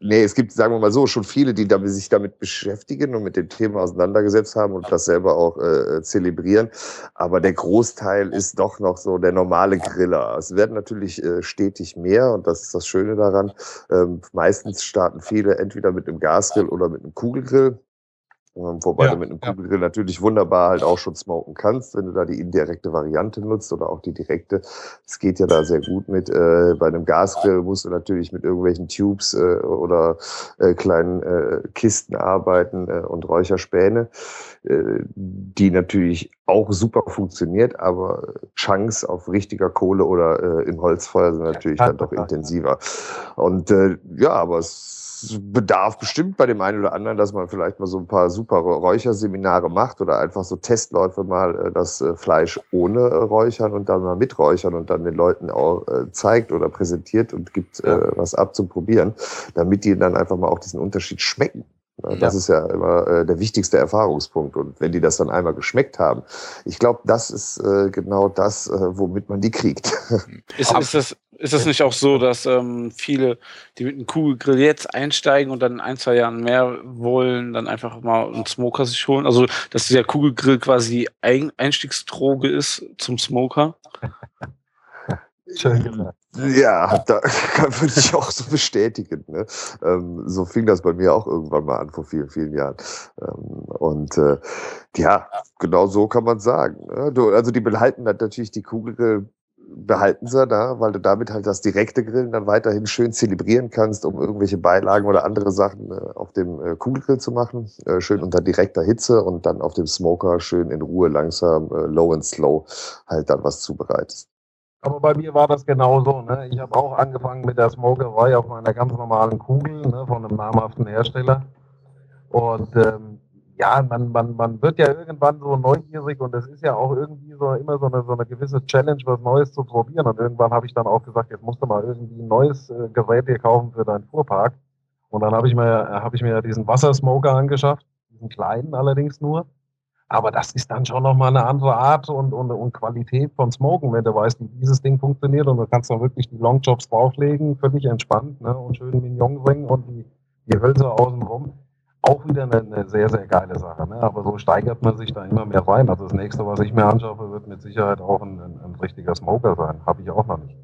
nee, es gibt, sagen wir mal so, schon viele, die sich damit beschäftigen und mit dem Thema auseinandergesetzt haben und das selber auch äh, zelebrieren. Aber der Großteil ist doch noch so der normale Griller. Es werden natürlich äh, stetig mehr und das ist das Schöne daran. Ähm, meistens starten viele entweder mit einem Gasgrill oder mit einem Kugelgrill. Ähm, wobei ja, du mit einem Kugelgrill ja. natürlich wunderbar halt auch schon smoken kannst, wenn du da die indirekte Variante nutzt oder auch die direkte. Es geht ja da sehr gut mit. Äh, bei einem Gasgrill musst du natürlich mit irgendwelchen Tubes äh, oder äh, kleinen äh, Kisten arbeiten äh, und Räucherspäne, äh, die natürlich auch super funktioniert, aber Chunks auf richtiger Kohle oder im Holzfeuer sind natürlich ja, dann doch intensiver. Und ja, aber es bedarf bestimmt bei dem einen oder anderen, dass man vielleicht mal so ein paar super Räucherseminare macht oder einfach so Testläufe mal äh, das äh, Fleisch ohne äh, Räuchern und dann mal mit Räuchern und dann den Leuten auch zeigt oder präsentiert und gibt ja. was ab zum Probieren, damit die dann einfach mal auch diesen Unterschied schmecken. Das ja. ist ja immer äh, der wichtigste Erfahrungspunkt. Und wenn die das dann einmal geschmeckt haben, ich glaube, das ist äh, genau das, äh, womit man die kriegt. Ist, [laughs] ist, das, ist das nicht auch so, dass ähm, viele, die mit einem Kugelgrill jetzt einsteigen und dann in ein, zwei Jahren mehr wollen, dann einfach mal einen Smoker sich holen? Also, dass der Kugelgrill quasi ein Einstiegsdroge ist zum Smoker? Schön gesagt. Ja, da [laughs] würde ich auch so bestätigen. Ne? Ähm, so fing das bei mir auch irgendwann mal an, vor vielen, vielen Jahren. Ähm, und äh, ja, genau so kann man sagen. Ne? Du, also die behalten natürlich die Kugel, behalten sie da, weil du damit halt das direkte Grillen dann weiterhin schön zelebrieren kannst, um irgendwelche Beilagen oder andere Sachen äh, auf dem äh, Kugelgrill zu machen. Äh, schön unter direkter Hitze und dann auf dem Smoker schön in Ruhe langsam, äh, low and slow halt dann was zubereitest. Aber bei mir war das genauso. Ne? Ich habe auch angefangen mit der Smokerei auf meiner ganz normalen Kugel ne, von einem namhaften Hersteller. Und ähm, ja, man, man, man wird ja irgendwann so neugierig und es ist ja auch irgendwie so immer so eine, so eine gewisse Challenge, was Neues zu probieren. Und irgendwann habe ich dann auch gesagt, jetzt musst du mal irgendwie ein neues äh, Gerät hier kaufen für deinen Fuhrpark. Und dann habe ich mir, habe ich mir diesen Wassersmoker angeschafft, diesen kleinen allerdings nur. Aber das ist dann schon nochmal eine andere Art und, und, und Qualität von Smoken, wenn du weißt, wie dieses Ding funktioniert und du kannst dann wirklich die Longjobs drauflegen, völlig entspannt ne, und schön Mignon bringen und die, die Hölzer außenrum. Auch wieder eine, eine, sehr, sehr geile Sache. Ne? Aber so steigert man sich da immer mehr rein. Also das nächste, was ich mir anschaffe, wird mit Sicherheit auch ein, ein, ein richtiger Smoker sein. Habe ich auch noch nicht.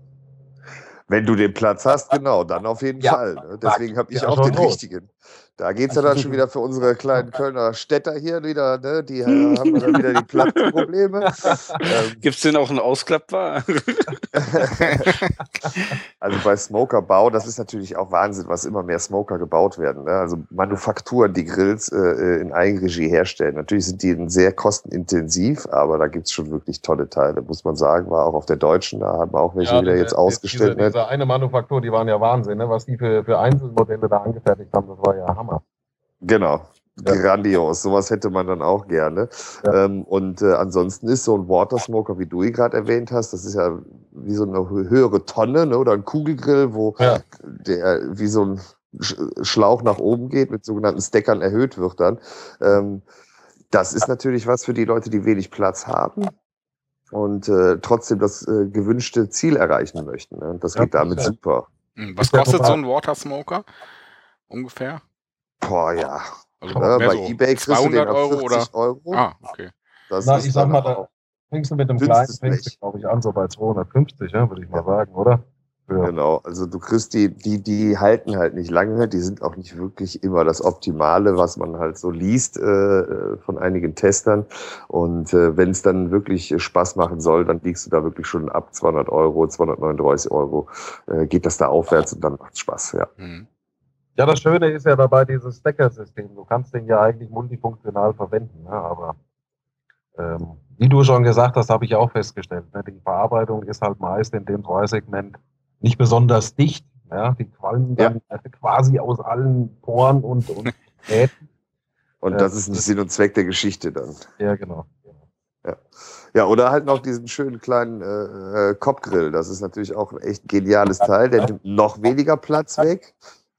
Wenn du den Platz hast, genau, dann auf jeden ja, Fall. Ne? Deswegen habe ich ja, auch den los. richtigen. Da geht es ja dann schon wieder für unsere kleinen Kölner Städter hier wieder, ne? Die haben dann wieder die Platzprobleme. [laughs] ähm, Gibt es denn auch einen Ausklappbar? [laughs] [laughs] also bei Smokerbau, das ist natürlich auch Wahnsinn, was immer mehr Smoker gebaut werden. Ne? Also Manufakturen, die Grills äh, in Eigenregie herstellen. Natürlich sind die sehr kostenintensiv, aber da gibt es schon wirklich tolle Teile, muss man sagen. War auch auf der Deutschen, da haben wir auch welche ja, wieder jetzt ausgestellt. Diese, diese eine Manufaktur, die waren ja Wahnsinn, ne? was die für, für Einzelmodelle da angefertigt haben, das war ja. Hammer. Genau. Ja. Grandios, sowas hätte man dann auch gerne. Ja. Ähm, und äh, ansonsten ist so ein Watersmoker, wie du ihn gerade erwähnt hast, das ist ja wie so eine höhere Tonne ne, oder ein Kugelgrill, wo ja. der wie so ein Schlauch nach oben geht, mit sogenannten Steckern erhöht wird dann. Ähm, das ist natürlich was für die Leute, die wenig Platz haben und äh, trotzdem das äh, gewünschte Ziel erreichen möchten. Ne? Das geht damit super. Hm, was kostet so ein Watersmoker ungefähr? Boah, ja. Also, ja, bei so eBay kriegst 200 Euro oder? Euro. Ah, okay. Das Na, ich sag mal, da fängst du mit dem kleinen, fängst glaube ich, an, so bei 250, ja, würde ich mal sagen, oder? Ja. Genau, also du kriegst die, die, die halten halt nicht lange, die sind auch nicht wirklich immer das Optimale, was man halt so liest äh, von einigen Testern. Und äh, wenn es dann wirklich Spaß machen soll, dann liegst du da wirklich schon ab 200 Euro, 239 Euro, äh, geht das da aufwärts und dann macht's Spaß, ja. Mhm. Ja, das Schöne ist ja dabei dieses Stacker-System. Du kannst den ja eigentlich multifunktional verwenden, ne? aber ähm, wie du schon gesagt hast, habe ich auch festgestellt, ne? die Verarbeitung ist halt meist in dem Preissegment nicht besonders dicht. Ja? Die qualmen dann ja. quasi aus allen Poren und, und Nähten. [laughs] Und das ist nicht Sinn und Zweck der Geschichte dann. Ja, genau. Ja. ja, oder halt noch diesen schönen kleinen äh, äh Kopfgrill. Das ist natürlich auch ein echt geniales Teil. Der nimmt noch weniger Platz weg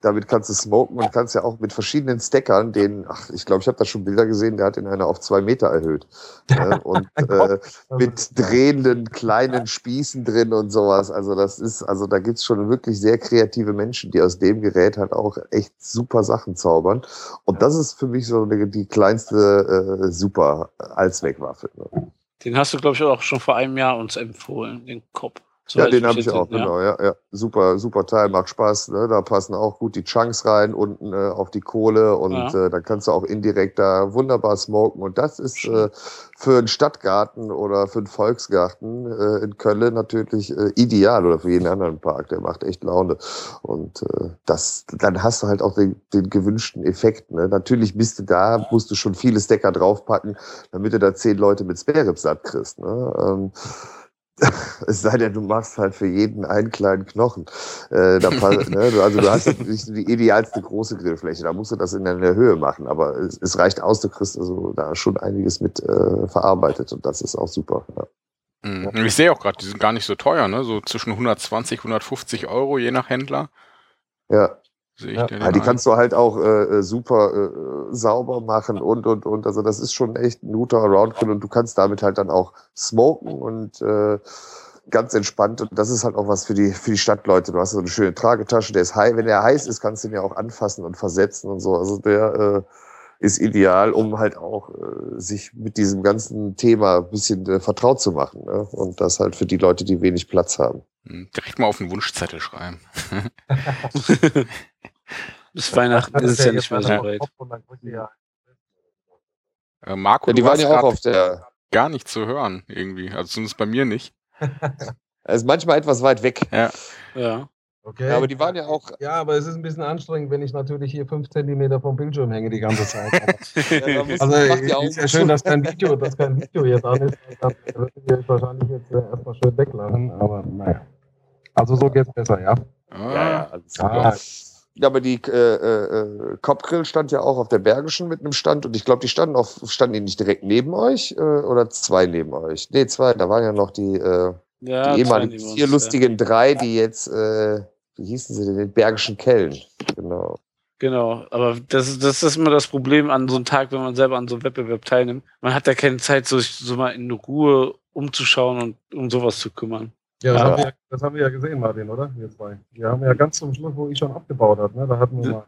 damit kannst du smoken und kannst ja auch mit verschiedenen Stackern den, ach, ich glaube, ich habe da schon Bilder gesehen, der hat den einer auf zwei Meter erhöht. Ne? [laughs] Und äh, mit drehenden kleinen Spießen drin und sowas. Also das ist, also da gibt's schon wirklich sehr kreative Menschen, die aus dem Gerät halt auch echt super Sachen zaubern. Und das ist für mich so eine, die kleinste äh, super Allzweckwaffe. Ne? Den hast du, glaube ich, auch schon vor einem Jahr uns empfohlen, den Kopf. So ja, den habe ich auch, genau, ja, ja. Super, super Teil, macht Spaß. Ne? Da passen auch gut die Chunks rein, unten äh, auf die Kohle und ja. äh, dann kannst du auch indirekt da wunderbar smoken. Und das ist äh, für einen Stadtgarten oder für einen Volksgarten äh, in Köln natürlich äh, ideal oder für jeden anderen Park. Der macht echt Laune. Und äh, das, dann hast du halt auch den, den gewünschten Effekt. Ne? Natürlich bist du da, musst du schon viele Stacker draufpacken, damit du da zehn Leute mit Spare satt kriegst. Ne? Ähm, [laughs] es sei denn, du machst halt für jeden einen kleinen Knochen. Äh, da, ne, also du hast nicht die idealste große Grillfläche, da musst du das in der Höhe machen, aber es, es reicht aus, du kriegst also da schon einiges mit äh, verarbeitet und das ist auch super. Ja. Mhm. Ich sehe auch gerade, die sind gar nicht so teuer, ne? so zwischen 120, 150 Euro je nach Händler. Ja, ja. ja. die kannst du halt auch äh, äh, super äh, sauber machen und und und. Also das ist schon echt ein guter Around-Grill und du kannst damit halt dann auch smoken und äh, ganz entspannt. Und das ist halt auch was für die für die Stadtleute. Du hast so eine schöne Tragetasche, der ist heiß. Wenn der heiß ist, kannst du ihn ja auch anfassen und versetzen und so. Also der äh, ist ideal, um halt auch äh, sich mit diesem ganzen Thema ein bisschen äh, vertraut zu machen. Ne? Und das halt für die Leute, die wenig Platz haben. Hm, direkt mal auf den Wunschzettel schreiben. [laughs] [laughs] Bis Weihnachten ist es ja nicht mehr so weit. Äh, Marco, ja, die waren ja auch auf der. Gar nicht zu hören, irgendwie. Also zumindest bei mir nicht. [laughs] Er ist manchmal etwas weit weg. Ja. Ja. Okay. Ja, aber die waren ja auch. Ja, aber es ist ein bisschen anstrengend, wenn ich natürlich hier fünf Zentimeter vom Bildschirm hänge die ganze Zeit. [laughs] ja, also ist ja schön, dass kein Video, dass kein Video jetzt an ist. Das würde ich wahrscheinlich jetzt äh, erstmal schön weglachen, aber naja. Also so geht's besser, ja. Ah. Ja, alles ah. Ja, aber die äh, äh, Kopfgrill stand ja auch auf der Bergischen mit einem Stand und ich glaube, die standen auf, standen die nicht direkt neben euch äh, oder zwei neben euch? Nee, zwei, da waren ja noch die, äh, ja, die ehemaligen vier lustigen ja. drei, die jetzt äh, wie hießen sie denn, den Bergischen Kellen. Genau. Genau, aber das, das ist immer das Problem an so einem Tag, wenn man selber an so einem Wettbewerb teilnimmt. Man hat da keine Zeit, so, so mal in Ruhe umzuschauen und um sowas zu kümmern. Ja, das. Haben, wir, das haben wir ja gesehen, Martin, oder? Wir zwei. Wir haben ja ganz zum Schluss, wo ich schon abgebaut habe, ne? da hatten wir mal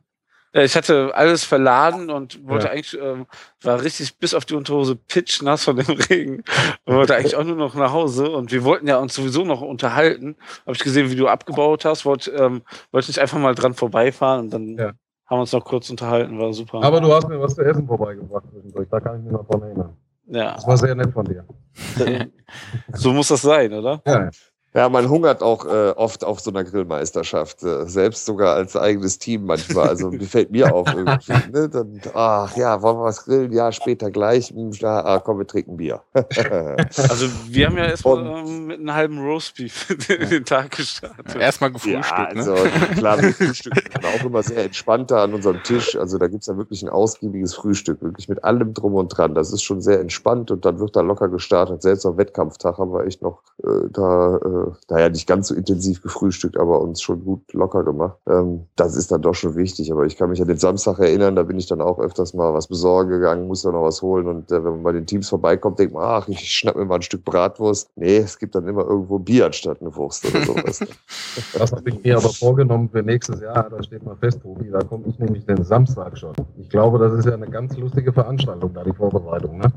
ich hatte alles verladen und wollte ja. eigentlich, ähm, war richtig bis auf die Unterhose pitch nass von dem [laughs] Regen. Und wollte eigentlich auch nur noch nach Hause und wir wollten ja uns sowieso noch unterhalten. Habe ich gesehen, wie du abgebaut hast, wollte ähm, wollte nicht einfach mal dran vorbeifahren und dann ja. haben wir uns noch kurz unterhalten, war super. Aber du hast mir was zu essen vorbeigebracht zwischendurch, da kann ich mich noch dran erinnern. Ja. Das war sehr nett von dir. [laughs] so muss das sein, oder? Ja. Ja, man hungert auch äh, oft auf so einer Grillmeisterschaft, äh, selbst sogar als eigenes Team manchmal. Also [laughs] fällt mir auf irgendwie. Ne? Dann, ach ja, wollen wir was grillen? Ja, später gleich. Hm, ja, ah, komm, wir trinken Bier. [laughs] also wir haben ja [laughs] erstmal ähm, mit einem halben Roastbeef den Tag gestartet. Erstmal gefrühstückt. Ja, also ne? klar, wir frühstücken auch immer sehr entspannter an unserem Tisch. Also da gibt's ja wirklich ein ausgiebiges Frühstück, wirklich mit allem drum und dran. Das ist schon sehr entspannt und dann wird da locker gestartet. Selbst am Wettkampftag haben wir echt noch äh, da daher nicht ganz so intensiv gefrühstückt, aber uns schon gut locker gemacht. Ähm, das ist dann doch schon wichtig. Aber ich kann mich an den Samstag erinnern, da bin ich dann auch öfters mal was besorgen gegangen, muss dann noch was holen. Und äh, wenn man bei den Teams vorbeikommt, denkt man, ach, ich schnapp mir mal ein Stück Bratwurst. Nee, es gibt dann immer irgendwo Bier anstatt eine Wurst oder sowas. [laughs] das habe ich mir aber vorgenommen für nächstes Jahr. Da steht mal fest, Tobi. Da komme ich nämlich den Samstag schon. Ich glaube, das ist ja eine ganz lustige Veranstaltung, da die Vorbereitung, ne?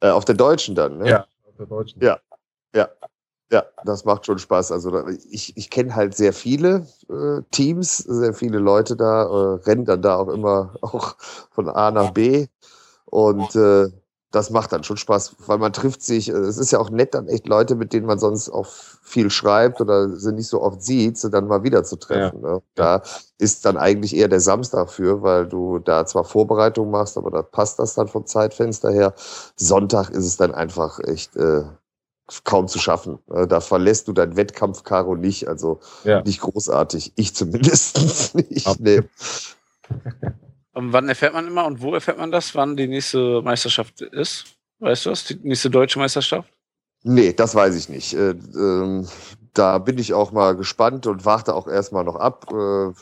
Äh, auf der Deutschen dann, ne? Ja, auf der Deutschen. Ja, ja. Ja, das macht schon Spaß. Also ich, ich kenne halt sehr viele äh, Teams, sehr viele Leute da, äh, rennen dann da auch immer [laughs] auch von A nach B. Und äh, das macht dann schon Spaß, weil man trifft sich. Äh, es ist ja auch nett, dann echt Leute, mit denen man sonst auch viel schreibt oder sie nicht so oft sieht, sie dann mal wieder zu treffen. Ja. Ne? Da ist dann eigentlich eher der Samstag für, weil du da zwar Vorbereitung machst, aber da passt das dann vom Zeitfenster her. Sonntag ist es dann einfach echt äh, kaum zu schaffen. Äh, da verlässt du dein Wettkampf-Karo nicht, also ja. nicht großartig. Ich zumindest [laughs] nicht. Nee. Und wann erfährt man immer und wo erfährt man das, wann die nächste Meisterschaft ist? Weißt du das? Die nächste deutsche Meisterschaft? Nee, das weiß ich nicht. Äh, ähm, da bin ich auch mal gespannt und warte auch erstmal noch ab. Äh,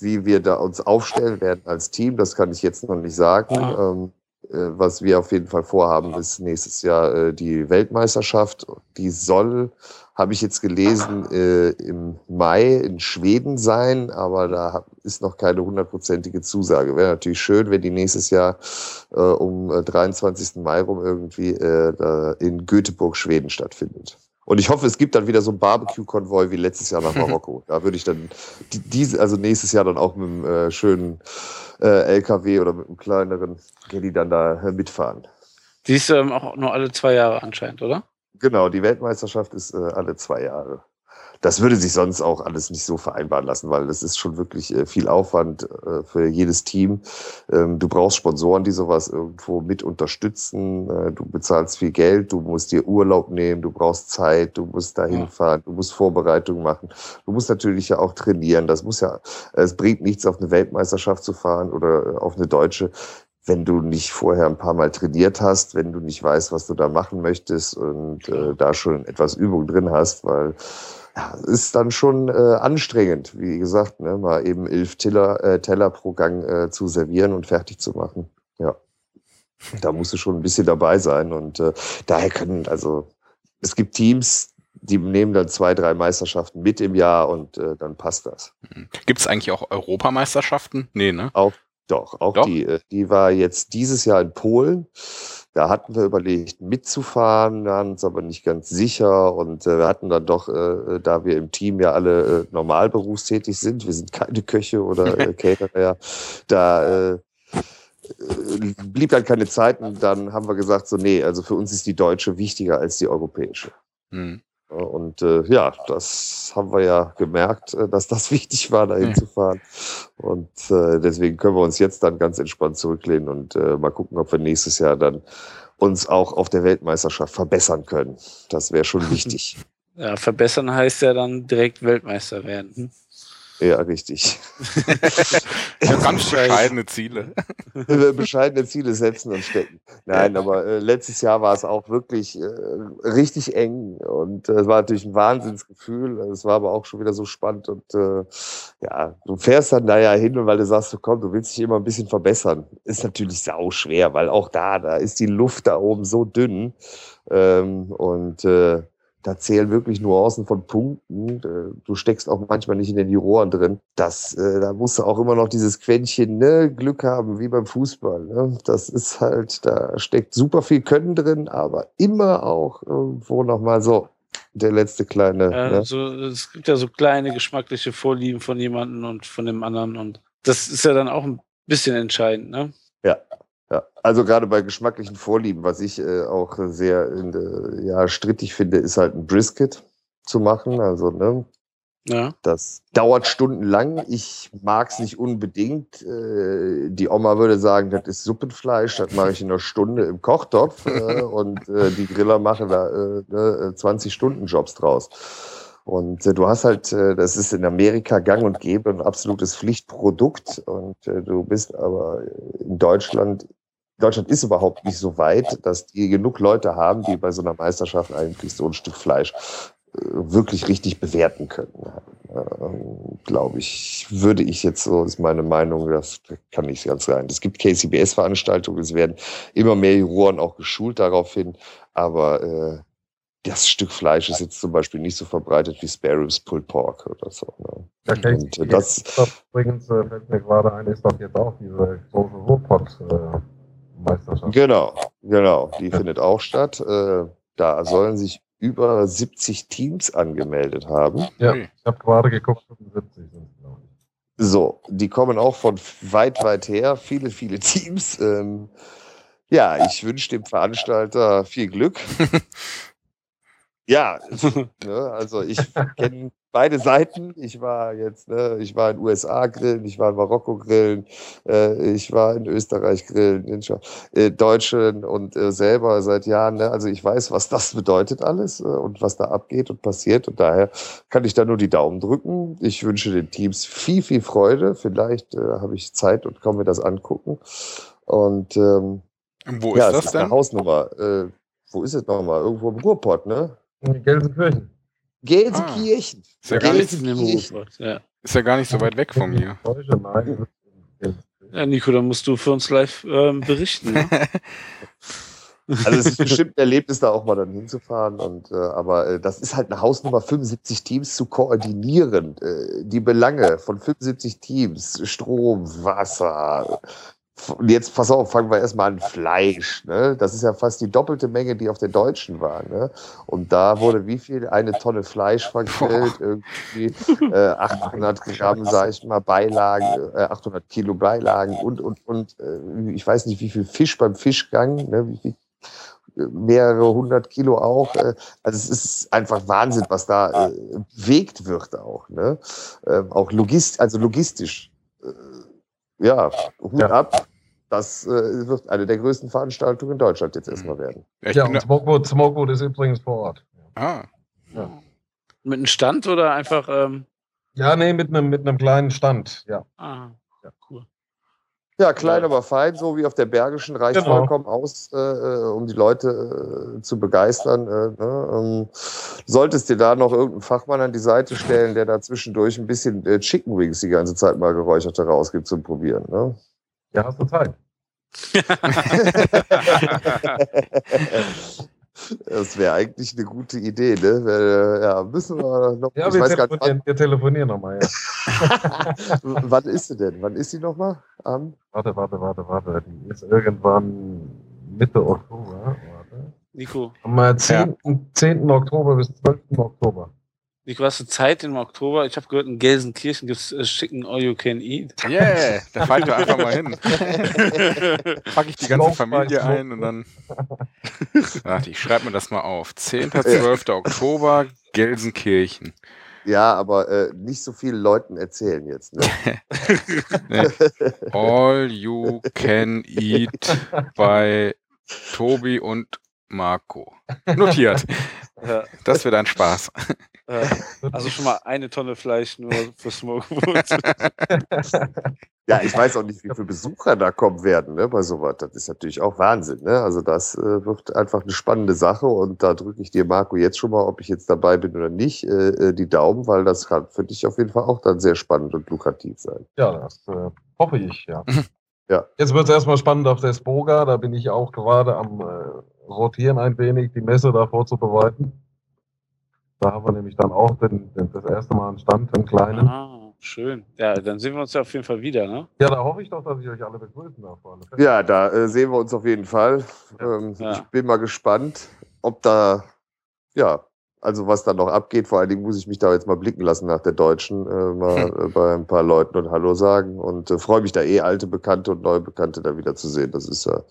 wie wir da uns aufstellen werden als Team, das kann ich jetzt noch nicht sagen. Ja. Ähm, äh, was wir auf jeden Fall vorhaben, ist nächstes Jahr äh, die Weltmeisterschaft. Die soll, habe ich jetzt gelesen, äh, im Mai in Schweden sein, aber da ist noch keine hundertprozentige Zusage. Wäre natürlich schön, wenn die nächstes Jahr um 23. Mai rum irgendwie in Göteborg, Schweden stattfindet. Und ich hoffe, es gibt dann wieder so ein Barbecue-Konvoi wie letztes Jahr nach [laughs] Marokko. da würde ich dann diese, also nächstes Jahr dann auch mit einem äh, schönen äh, LKW oder mit einem kleineren Gedi dann da äh, mitfahren. Die ist ähm, auch nur alle zwei Jahre anscheinend, oder? Genau, die Weltmeisterschaft ist äh, alle zwei Jahre das würde sich sonst auch alles nicht so vereinbaren lassen, weil das ist schon wirklich äh, viel Aufwand äh, für jedes Team. Ähm, du brauchst Sponsoren, die sowas irgendwo mit unterstützen. Äh, du bezahlst viel Geld, du musst dir Urlaub nehmen, du brauchst Zeit, du musst dahin fahren, du musst Vorbereitungen machen. Du musst natürlich ja auch trainieren. Das muss ja, es bringt nichts, auf eine Weltmeisterschaft zu fahren oder auf eine deutsche, wenn du nicht vorher ein paar Mal trainiert hast, wenn du nicht weißt, was du da machen möchtest und äh, da schon etwas Übung drin hast, weil ja, ist dann schon äh, anstrengend, wie gesagt, ne, mal eben elf Teller, äh, Teller pro Gang äh, zu servieren und fertig zu machen. Ja, da musst du schon ein bisschen dabei sein und äh, daher können, also es gibt Teams, die nehmen dann zwei, drei Meisterschaften mit im Jahr und äh, dann passt das. Mhm. Gibt es eigentlich auch Europameisterschaften? Nee, ne? Auch, doch, auch Doch? die. Äh, die war jetzt dieses Jahr in Polen. Da hatten wir überlegt, mitzufahren, waren uns aber nicht ganz sicher. Und äh, wir hatten dann doch, äh, da wir im Team ja alle äh, normal berufstätig sind, wir sind keine Köche oder äh, [laughs] Caterer, da äh, äh, blieb dann keine Zeit. Und dann haben wir gesagt, so, nee, also für uns ist die deutsche wichtiger als die europäische. Hm. Und äh, ja, das haben wir ja gemerkt, äh, dass das [laughs] wichtig war, dahin ja. zu fahren. Und äh, deswegen können wir uns jetzt dann ganz entspannt zurücklehnen und äh, mal gucken, ob wir nächstes Jahr dann uns auch auf der Weltmeisterschaft verbessern können. Das wäre schon [laughs] wichtig. Ja, verbessern heißt ja dann direkt Weltmeister werden. Ja, richtig. [laughs] ja, ganz bescheidene Ziele. bescheidene Ziele setzen und stecken. Nein, aber äh, letztes Jahr war es auch wirklich äh, richtig eng und äh, es war natürlich ein Wahnsinnsgefühl. Es war aber auch schon wieder so spannend und äh, ja, du fährst dann da ja hin, weil du sagst, komm, du willst dich immer ein bisschen verbessern. Ist natürlich sau schwer, weil auch da, da ist die Luft da oben so dünn ähm, und äh, da zählen wirklich Nuancen von Punkten. Äh, du steckst auch manchmal nicht in den Juroren drin. Das, äh, da musst du auch immer noch dieses Quäntchen ne, Glück haben, wie beim Fußball. Ne? Das ist halt, da steckt super viel Können drin, aber immer auch irgendwo nochmal so der letzte kleine. Ja, ne? so, es gibt ja so kleine geschmackliche Vorlieben von jemandem und von dem anderen und das ist ja dann auch ein bisschen entscheidend, ne? Ja, ja, also gerade bei geschmacklichen Vorlieben, was ich äh, auch sehr äh, ja, strittig finde, ist halt ein Brisket zu machen. Also, ne? Ja. Das dauert stundenlang. Ich mag es nicht unbedingt. Äh, die Oma würde sagen, das ist Suppenfleisch, das mache ich in einer Stunde im Kochtopf äh, [laughs] und äh, die Griller machen da äh, ne, 20 Stunden Jobs draus. Und äh, du hast halt, äh, das ist in Amerika gang und gäbe ein absolutes Pflichtprodukt. Und äh, du bist aber in Deutschland Deutschland ist überhaupt nicht so weit, dass die genug Leute haben, die bei so einer Meisterschaft eigentlich so ein Stück Fleisch äh, wirklich richtig bewerten können. Ähm, Glaube ich, würde ich jetzt so, ist meine Meinung, das kann nicht ganz sein. Es gibt KCBS-Veranstaltungen, es werden immer mehr Juroren auch geschult daraufhin, aber äh, das Stück Fleisch ist jetzt zum Beispiel nicht so verbreitet wie Sparrows Pulled Pork oder so. Ne? Ja, Und, äh, das, übrigens äh, fällt mir gerade ein, ist doch jetzt auch diese große Ruhrpott. Äh Meisterschaft. Genau, genau. Die findet auch statt. Äh, da sollen sich über 70 Teams angemeldet haben. Ja, ich habe gerade geguckt, 75 sind glaube ich. So, die kommen auch von weit, weit her. Viele, viele Teams. Ähm, ja, ich wünsche dem Veranstalter viel Glück. [laughs] ja, [laughs] ne, also ich kenne beide Seiten. Ich war jetzt, ne, ich war in USA grillen, ich war in Marokko grillen, äh, ich war in Österreich grillen, in äh, Deutschen und äh, selber seit Jahren. Ne, also ich weiß, was das bedeutet alles äh, und was da abgeht und passiert. Und daher kann ich da nur die Daumen drücken. Ich wünsche den Teams viel, viel Freude. Vielleicht äh, habe ich Zeit und kann mir das angucken. Und ähm, wo ja, ist das ist denn? Eine Hausnummer. Äh, wo ist es nochmal? Irgendwo im Ruhrpott, ne? In Gelsenkirchen. Gelsenkirchen. Ah, Gelsenkirchen. Ja. Ist ja gar nicht so weit weg von mir. Ja, Nico, dann musst du für uns live ähm, berichten. Ne? [laughs] Also es ist bestimmt ein Erlebnis, da auch mal dann hinzufahren. Und, äh, aber äh, das ist halt eine Hausnummer, 75 Teams zu koordinieren. Äh, die Belange von 75 Teams, Strom, Wasser. Jetzt, pass auf, fangen wir erstmal an, Fleisch. Ne? Das ist ja fast die doppelte Menge, die auf der Deutschen war. Ne? Und da wurde wie viel? Eine Tonne Fleisch vergrillt, irgendwie äh, 800 [laughs] Gramm, sag ich mal, Beilagen, äh, 800 Kilo Beilagen und, und, und äh, ich weiß nicht, wie viel Fisch beim Fischgang, ne? wie viel mehrere hundert Kilo auch. Äh, also es ist einfach Wahnsinn, was da äh, bewegt wird auch. Ne? Ähm, auch logist, also logistisch. Äh, ja, Hut ja. ab. Das wird eine der größten Veranstaltungen in Deutschland jetzt erstmal mhm. werden. Ja, ja und Smokewood, Smokewood ist übrigens vor Ort. Ah. Ja. Mit einem Stand oder einfach. Ähm ja, nee, mit einem, mit einem kleinen Stand, ja. Ah, ja, cool. Ja, klein, aber fein, so wie auf der Bergischen, reicht genau. vollkommen aus, äh, äh, um die Leute äh, zu begeistern. Äh, ne? ähm, solltest dir da noch irgendeinen Fachmann an die Seite stellen, der da zwischendurch ein bisschen äh, Chicken Wings die ganze Zeit mal geräucherte rausgibt zum Probieren. Ne? Ja, hast du Zeit. Das wäre eigentlich eine gute Idee, ne? Äh, ja, müssen wir noch. Ja, wir, telefonieren, wir telefonieren nochmal. Ja. [laughs] wann ist sie denn? Wann ist sie nochmal? Um? Warte, warte, warte, warte. Die ist irgendwann Mitte Oktober. Warte. Nico. Am 10. Ja. 10. Oktober bis 12. Oktober. Nico, hast du Zeit im Oktober? Ich habe gehört, in Gelsenkirchen gibt es äh, schicken All You Can Eat. Yeah, da fahre ich doch einfach mal hin. [laughs] Packe ich die ganze Familie ein und dann. Warte, ich schreibe mir das mal auf. 10. 12. Oktober, Gelsenkirchen. Ja, aber äh, nicht so vielen Leuten erzählen jetzt. Ne? [laughs] All You Can Eat bei Tobi und Marco. Notiert. Das wird ein Spaß. Also schon mal eine Tonne Fleisch nur für Smokewood. [laughs] ja, ich weiß auch nicht, wie viele Besucher da kommen werden ne, bei sowas. Das ist natürlich auch Wahnsinn. Ne? Also das äh, wird einfach eine spannende Sache und da drücke ich dir, Marco, jetzt schon mal, ob ich jetzt dabei bin oder nicht, äh, äh die Daumen, weil das kann für dich auf jeden Fall auch dann sehr spannend und lukrativ sein. Ja, das äh, hoffe ich, ja. [laughs] ja. Jetzt wird es erstmal spannend auf der Spoga, da bin ich auch gerade am äh, Rotieren ein wenig, die Messe da vorzubereiten. Da haben wir nämlich dann auch den, den, das erste Mal einen Stand, einen kleinen. Ah, schön. Ja, dann sehen wir uns ja auf jeden Fall wieder, ne? Ja, da hoffe ich doch, dass ich euch alle begrüßen darf. Ja, da äh, sehen wir uns auf jeden Fall. Ähm, ja. Ich bin mal gespannt, ob da ja also was da noch abgeht. Vor allen Dingen muss ich mich da jetzt mal blicken lassen nach der Deutschen, äh, mal [laughs] äh, bei ein paar Leuten und Hallo sagen und äh, freue mich da eh alte Bekannte und neue Bekannte da wieder zu sehen. Das ist ja,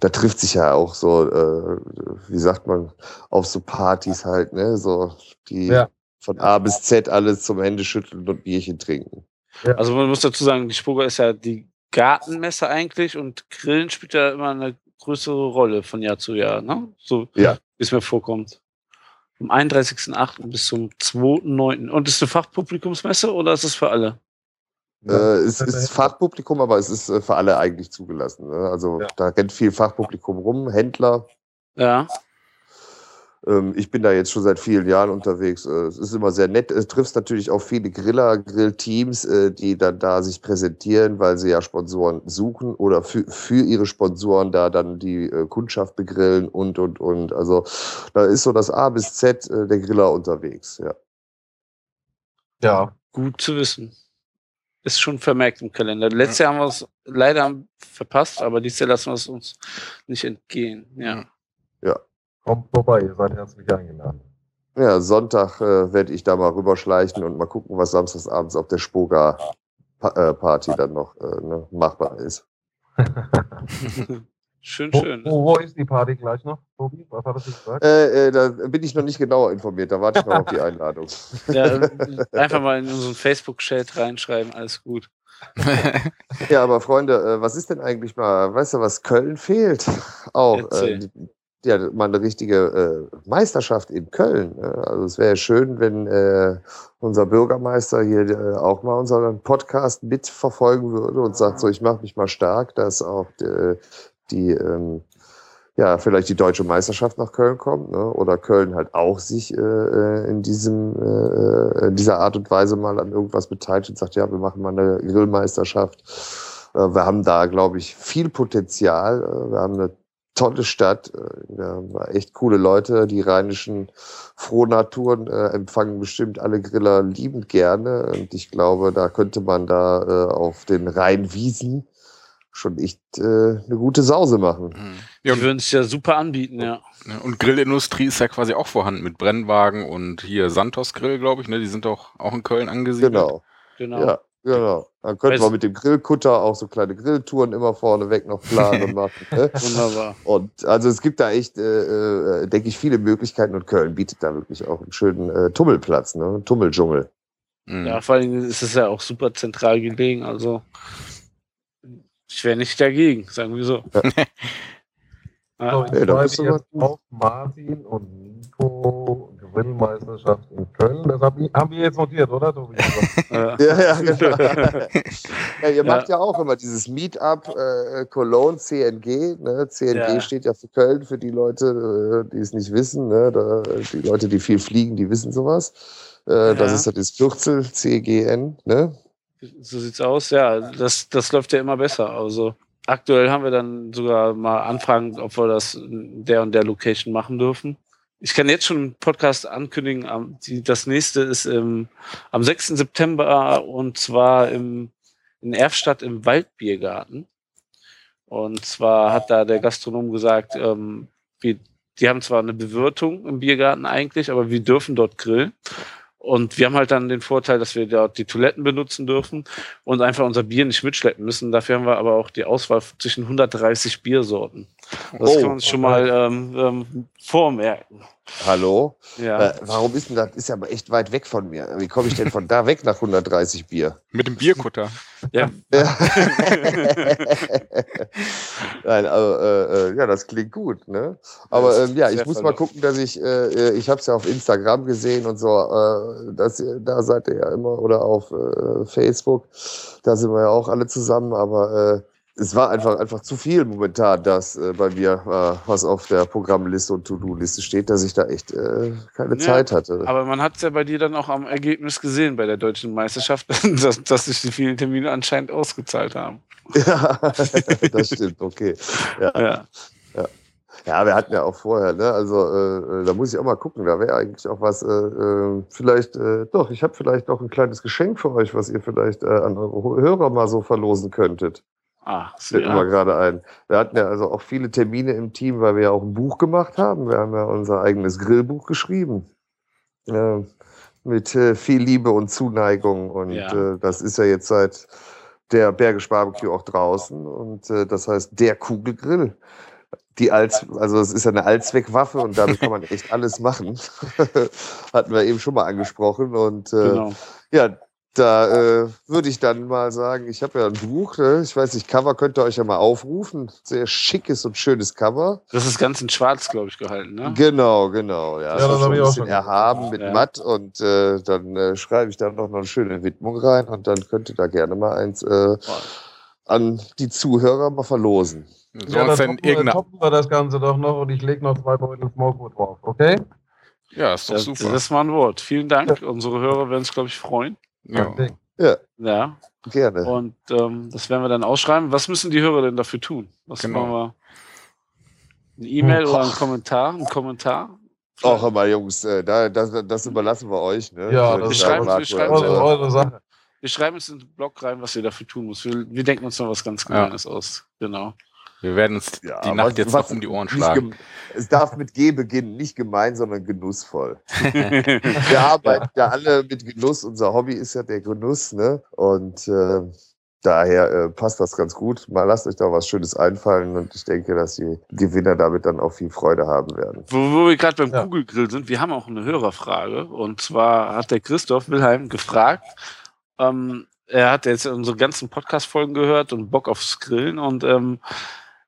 da trifft sich ja auch so, äh, wie sagt man, auf so Partys halt, ne, so die ja. von A bis Z alles zum Ende schütteln und Bierchen trinken. Ja. Also man muss dazu sagen, die Spurger ist ja die Gartenmesse eigentlich und Grillen spielt ja immer eine größere Rolle von Jahr zu Jahr, ne? So ja. wie es mir vorkommt vom 31.08. bis zum 2.09. Und ist es eine Fachpublikumsmesse oder ist es für alle? Äh, es ist Fachpublikum, aber es ist äh, für alle eigentlich zugelassen. Ne? Also ja. da rennt viel Fachpublikum rum, Händler. Ja. Ähm, ich bin da jetzt schon seit vielen Jahren unterwegs. Äh, es ist immer sehr nett. Es trifft natürlich auch viele Griller, Grillteams, äh, die dann da sich präsentieren, weil sie ja Sponsoren suchen oder für, für ihre Sponsoren da dann die äh, Kundschaft begrillen und, und, und. Also da ist so das A bis Z der Griller unterwegs, ja. Ja, gut zu wissen. Ist schon vermerkt im Kalender. Letztes Jahr haben wir es leider verpasst, aber dieses Jahr lassen wir es uns nicht entgehen. Ja. Ja. Kommt vorbei, ihr seid herzlich eingeladen. Ja, Sonntag äh, werde ich da mal rüberschleichen und mal gucken, was samstagsabends auf der Spoga äh, Party dann noch äh, ne, machbar ist. [laughs] [laughs] schön, schön. Wo, wo, ist die Party gleich noch, Tobi? Was hat du gesagt? Äh, äh, da bin ich noch nicht genauer informiert, da warte ich noch auf die Einladung. Ja, [laughs] einfach mal in unseren Facebook-Chat reinschreiben, alles gut. ja, aber Freunde, äh, was ist denn eigentlich mal, weißt du, was Köln fehlt? Auch äh, ja mal eine richtige äh, Meisterschaft in Köln. Äh, also es wäre schön, wenn äh, unser Bürgermeister hier äh, auch mal unseren Podcast mitverfolgen würde und sagt so, ich mache mich mal stark, dass auch die, die ähm, ja, vielleicht die deutsche Meisterschaft nach Köln kommt, ne? oder Köln halt auch sich äh, äh in diesem äh, in dieser Art und Weise mal an irgendwas beteiligt und sagt, ja, wir machen mal eine Grillmeisterschaft. Äh, wir haben da, glaube ich, viel Potenzial. Äh, wir haben eine tolle Stadt, äh, wir haben echt coole Leute. Die rheinischen Frohnaturen äh, empfangen bestimmt alle Griller liebend gerne. Und ich glaube, da könnte man da äh, auf den Rheinwiesen schon echt äh, eine gute Sause machen. Mhm. Ja, die würden es ja super anbieten, ja. Und Grillindustrie ist ja quasi auch vorhanden mit Brennwagen und hier Santos Grill, glaube ich, ne? Die sind doch auch in Köln angesiedelt. Genau. Genau. Ja, genau. Dann könnte man mit dem Grillkutter auch so kleine Grilltouren immer vorne weg noch planen machen. Ne? [laughs] Wunderbar. Und also es gibt da echt, äh, äh, denke ich, viele Möglichkeiten und Köln bietet da wirklich auch einen schönen äh, Tummelplatz, ne? Tummeldschungel. Mhm. Ja, vor allem ist es ja auch super zentral gelegen, also ich wäre nicht dagegen, sagen wir so. Ja. so, ich hey, jetzt auf Martin und Nico Grillmeisterschaft in Köln. Das haben wir jetzt notiert, oder, Tobi? [laughs] ja, ja, genau. [laughs] ja, ihr macht ja auch immer dieses Meetup äh, Cologne CNG. Ne? CNG ja. steht ja für Köln, für die Leute, äh, die es nicht wissen. Ne? Da, die Leute, die viel fliegen, die wissen sowas. Äh, das ist halt das Kürzel CGN. Ne? So sieht's aus, ja. Das, das läuft ja immer besser. Also aktuell haben wir dann sogar mal Anfragen, ob wir das in der und der Location machen dürfen. Ich kann jetzt schon einen Podcast ankündigen. Das nächste ist im, am 6. September und zwar im, in Erfstadt im Waldbiergarten. Und zwar hat da der Gastronom gesagt, ähm, wir, die haben zwar eine Bewirtung im Biergarten eigentlich, aber wir dürfen dort grillen. Und wir haben halt dann den Vorteil, dass wir dort die Toiletten benutzen dürfen und einfach unser Bier nicht mitschleppen müssen. Dafür haben wir aber auch die Auswahl zwischen 130 Biersorten. Das oh, kann man schon mal ähm, ähm, vormerken. Hallo? Ja. Äh, warum ist denn das? Ist ja aber echt weit weg von mir. Wie komme ich denn von da weg nach 130 Bier? Mit dem Bierkutter. Ja. ja. [laughs] Nein, also, äh, äh, ja, das klingt gut, ne? Aber ähm, ja, ich muss mal gucken, dass ich, äh, äh ich habe es ja auf Instagram gesehen und so, äh, dass, da seid ihr ja immer oder auf äh, Facebook, da sind wir ja auch alle zusammen, aber äh, es war einfach, einfach zu viel momentan, dass äh, bei mir äh, was auf der Programmliste und To-Do-Liste steht, dass ich da echt äh, keine ja, Zeit hatte. Aber man hat es ja bei dir dann auch am Ergebnis gesehen bei der deutschen Meisterschaft, [laughs] dass, dass sich die vielen Termine anscheinend ausgezahlt haben. [laughs] Ja, das stimmt, okay. Ja. ja. ja. Ja, wir hatten ja auch vorher, ne? Also äh, äh da muss ich auch mal gucken. Da wäre eigentlich auch was. Äh, äh, vielleicht, äh, doch, ich habe vielleicht noch ein kleines Geschenk für euch, was ihr vielleicht äh, an eure Hörer mal so verlosen könntet. Ah, fällt mir gerade ein. Wir hatten ja also auch viele Termine im Team, weil wir ja auch ein Buch gemacht haben. Wir haben ja unser eigenes Grillbuch geschrieben. Äh, mit äh, viel Liebe und Zuneigung. Und ja. äh, das ist ja jetzt seit der Bergisch Barbecue auch draußen. Und äh, das heißt der Kugelgrill. Die Alt, also es ist ja eine Allzweckwaffe und damit kann man echt alles machen. [laughs] Hatten wir eben schon mal angesprochen. Und äh, genau. ja, da äh, würde ich dann mal sagen, ich habe ja ein Buch, ne? ich weiß nicht, Cover könnt ihr euch ja mal aufrufen. Sehr schickes und schönes Cover. Das ist ganz in schwarz, glaube ich, gehalten, ne? Genau, genau. Ja, ja das habe ich auch schon. Erhaben mit ja. matt und äh, dann äh, schreibe ich da noch eine schöne Widmung rein und dann könnt ihr da gerne mal eins äh, an die Zuhörer mal verlosen. So ja, dann toppen, irgendeine... toppen wir das Ganze doch noch und ich lege noch zwei Beutel Smokewood drauf, okay? Ja, ist doch das, super. Das war ein Wort. Vielen Dank. Ja. Unsere Hörer werden sich, glaube ich, freuen. Ja. ja. ja. Gerne. Und ähm, das werden wir dann ausschreiben. Was müssen die Hörer denn dafür tun? Was genau. machen wir? Eine E-Mail oder ein Kommentar? Ein Kommentar? Auch immer, Jungs, äh, da, das, das überlassen wir euch. Ne? Ja, das wir schreiben, wir, schreiben eure, Sache. wir schreiben es in den Blog rein, was ihr dafür tun müsst. Wir, wir denken uns noch was ganz Kleines ja. aus. Genau. Wir werden uns ja, die Nacht jetzt noch um die Ohren schlagen. Es darf mit G beginnen, nicht gemein, sondern genussvoll. [laughs] wir arbeiten ja alle mit Genuss. Unser Hobby ist ja der Genuss, ne? Und äh, daher äh, passt das ganz gut. Mal lasst euch da was Schönes einfallen und ich denke, dass die Gewinner damit dann auch viel Freude haben werden. Wo, wo wir gerade beim ja. Kugelgrill sind, wir haben auch eine Hörerfrage. Und zwar hat der Christoph Wilhelm gefragt, ähm, er hat jetzt unsere ganzen Podcast-Folgen gehört und Bock aufs Grillen und ähm,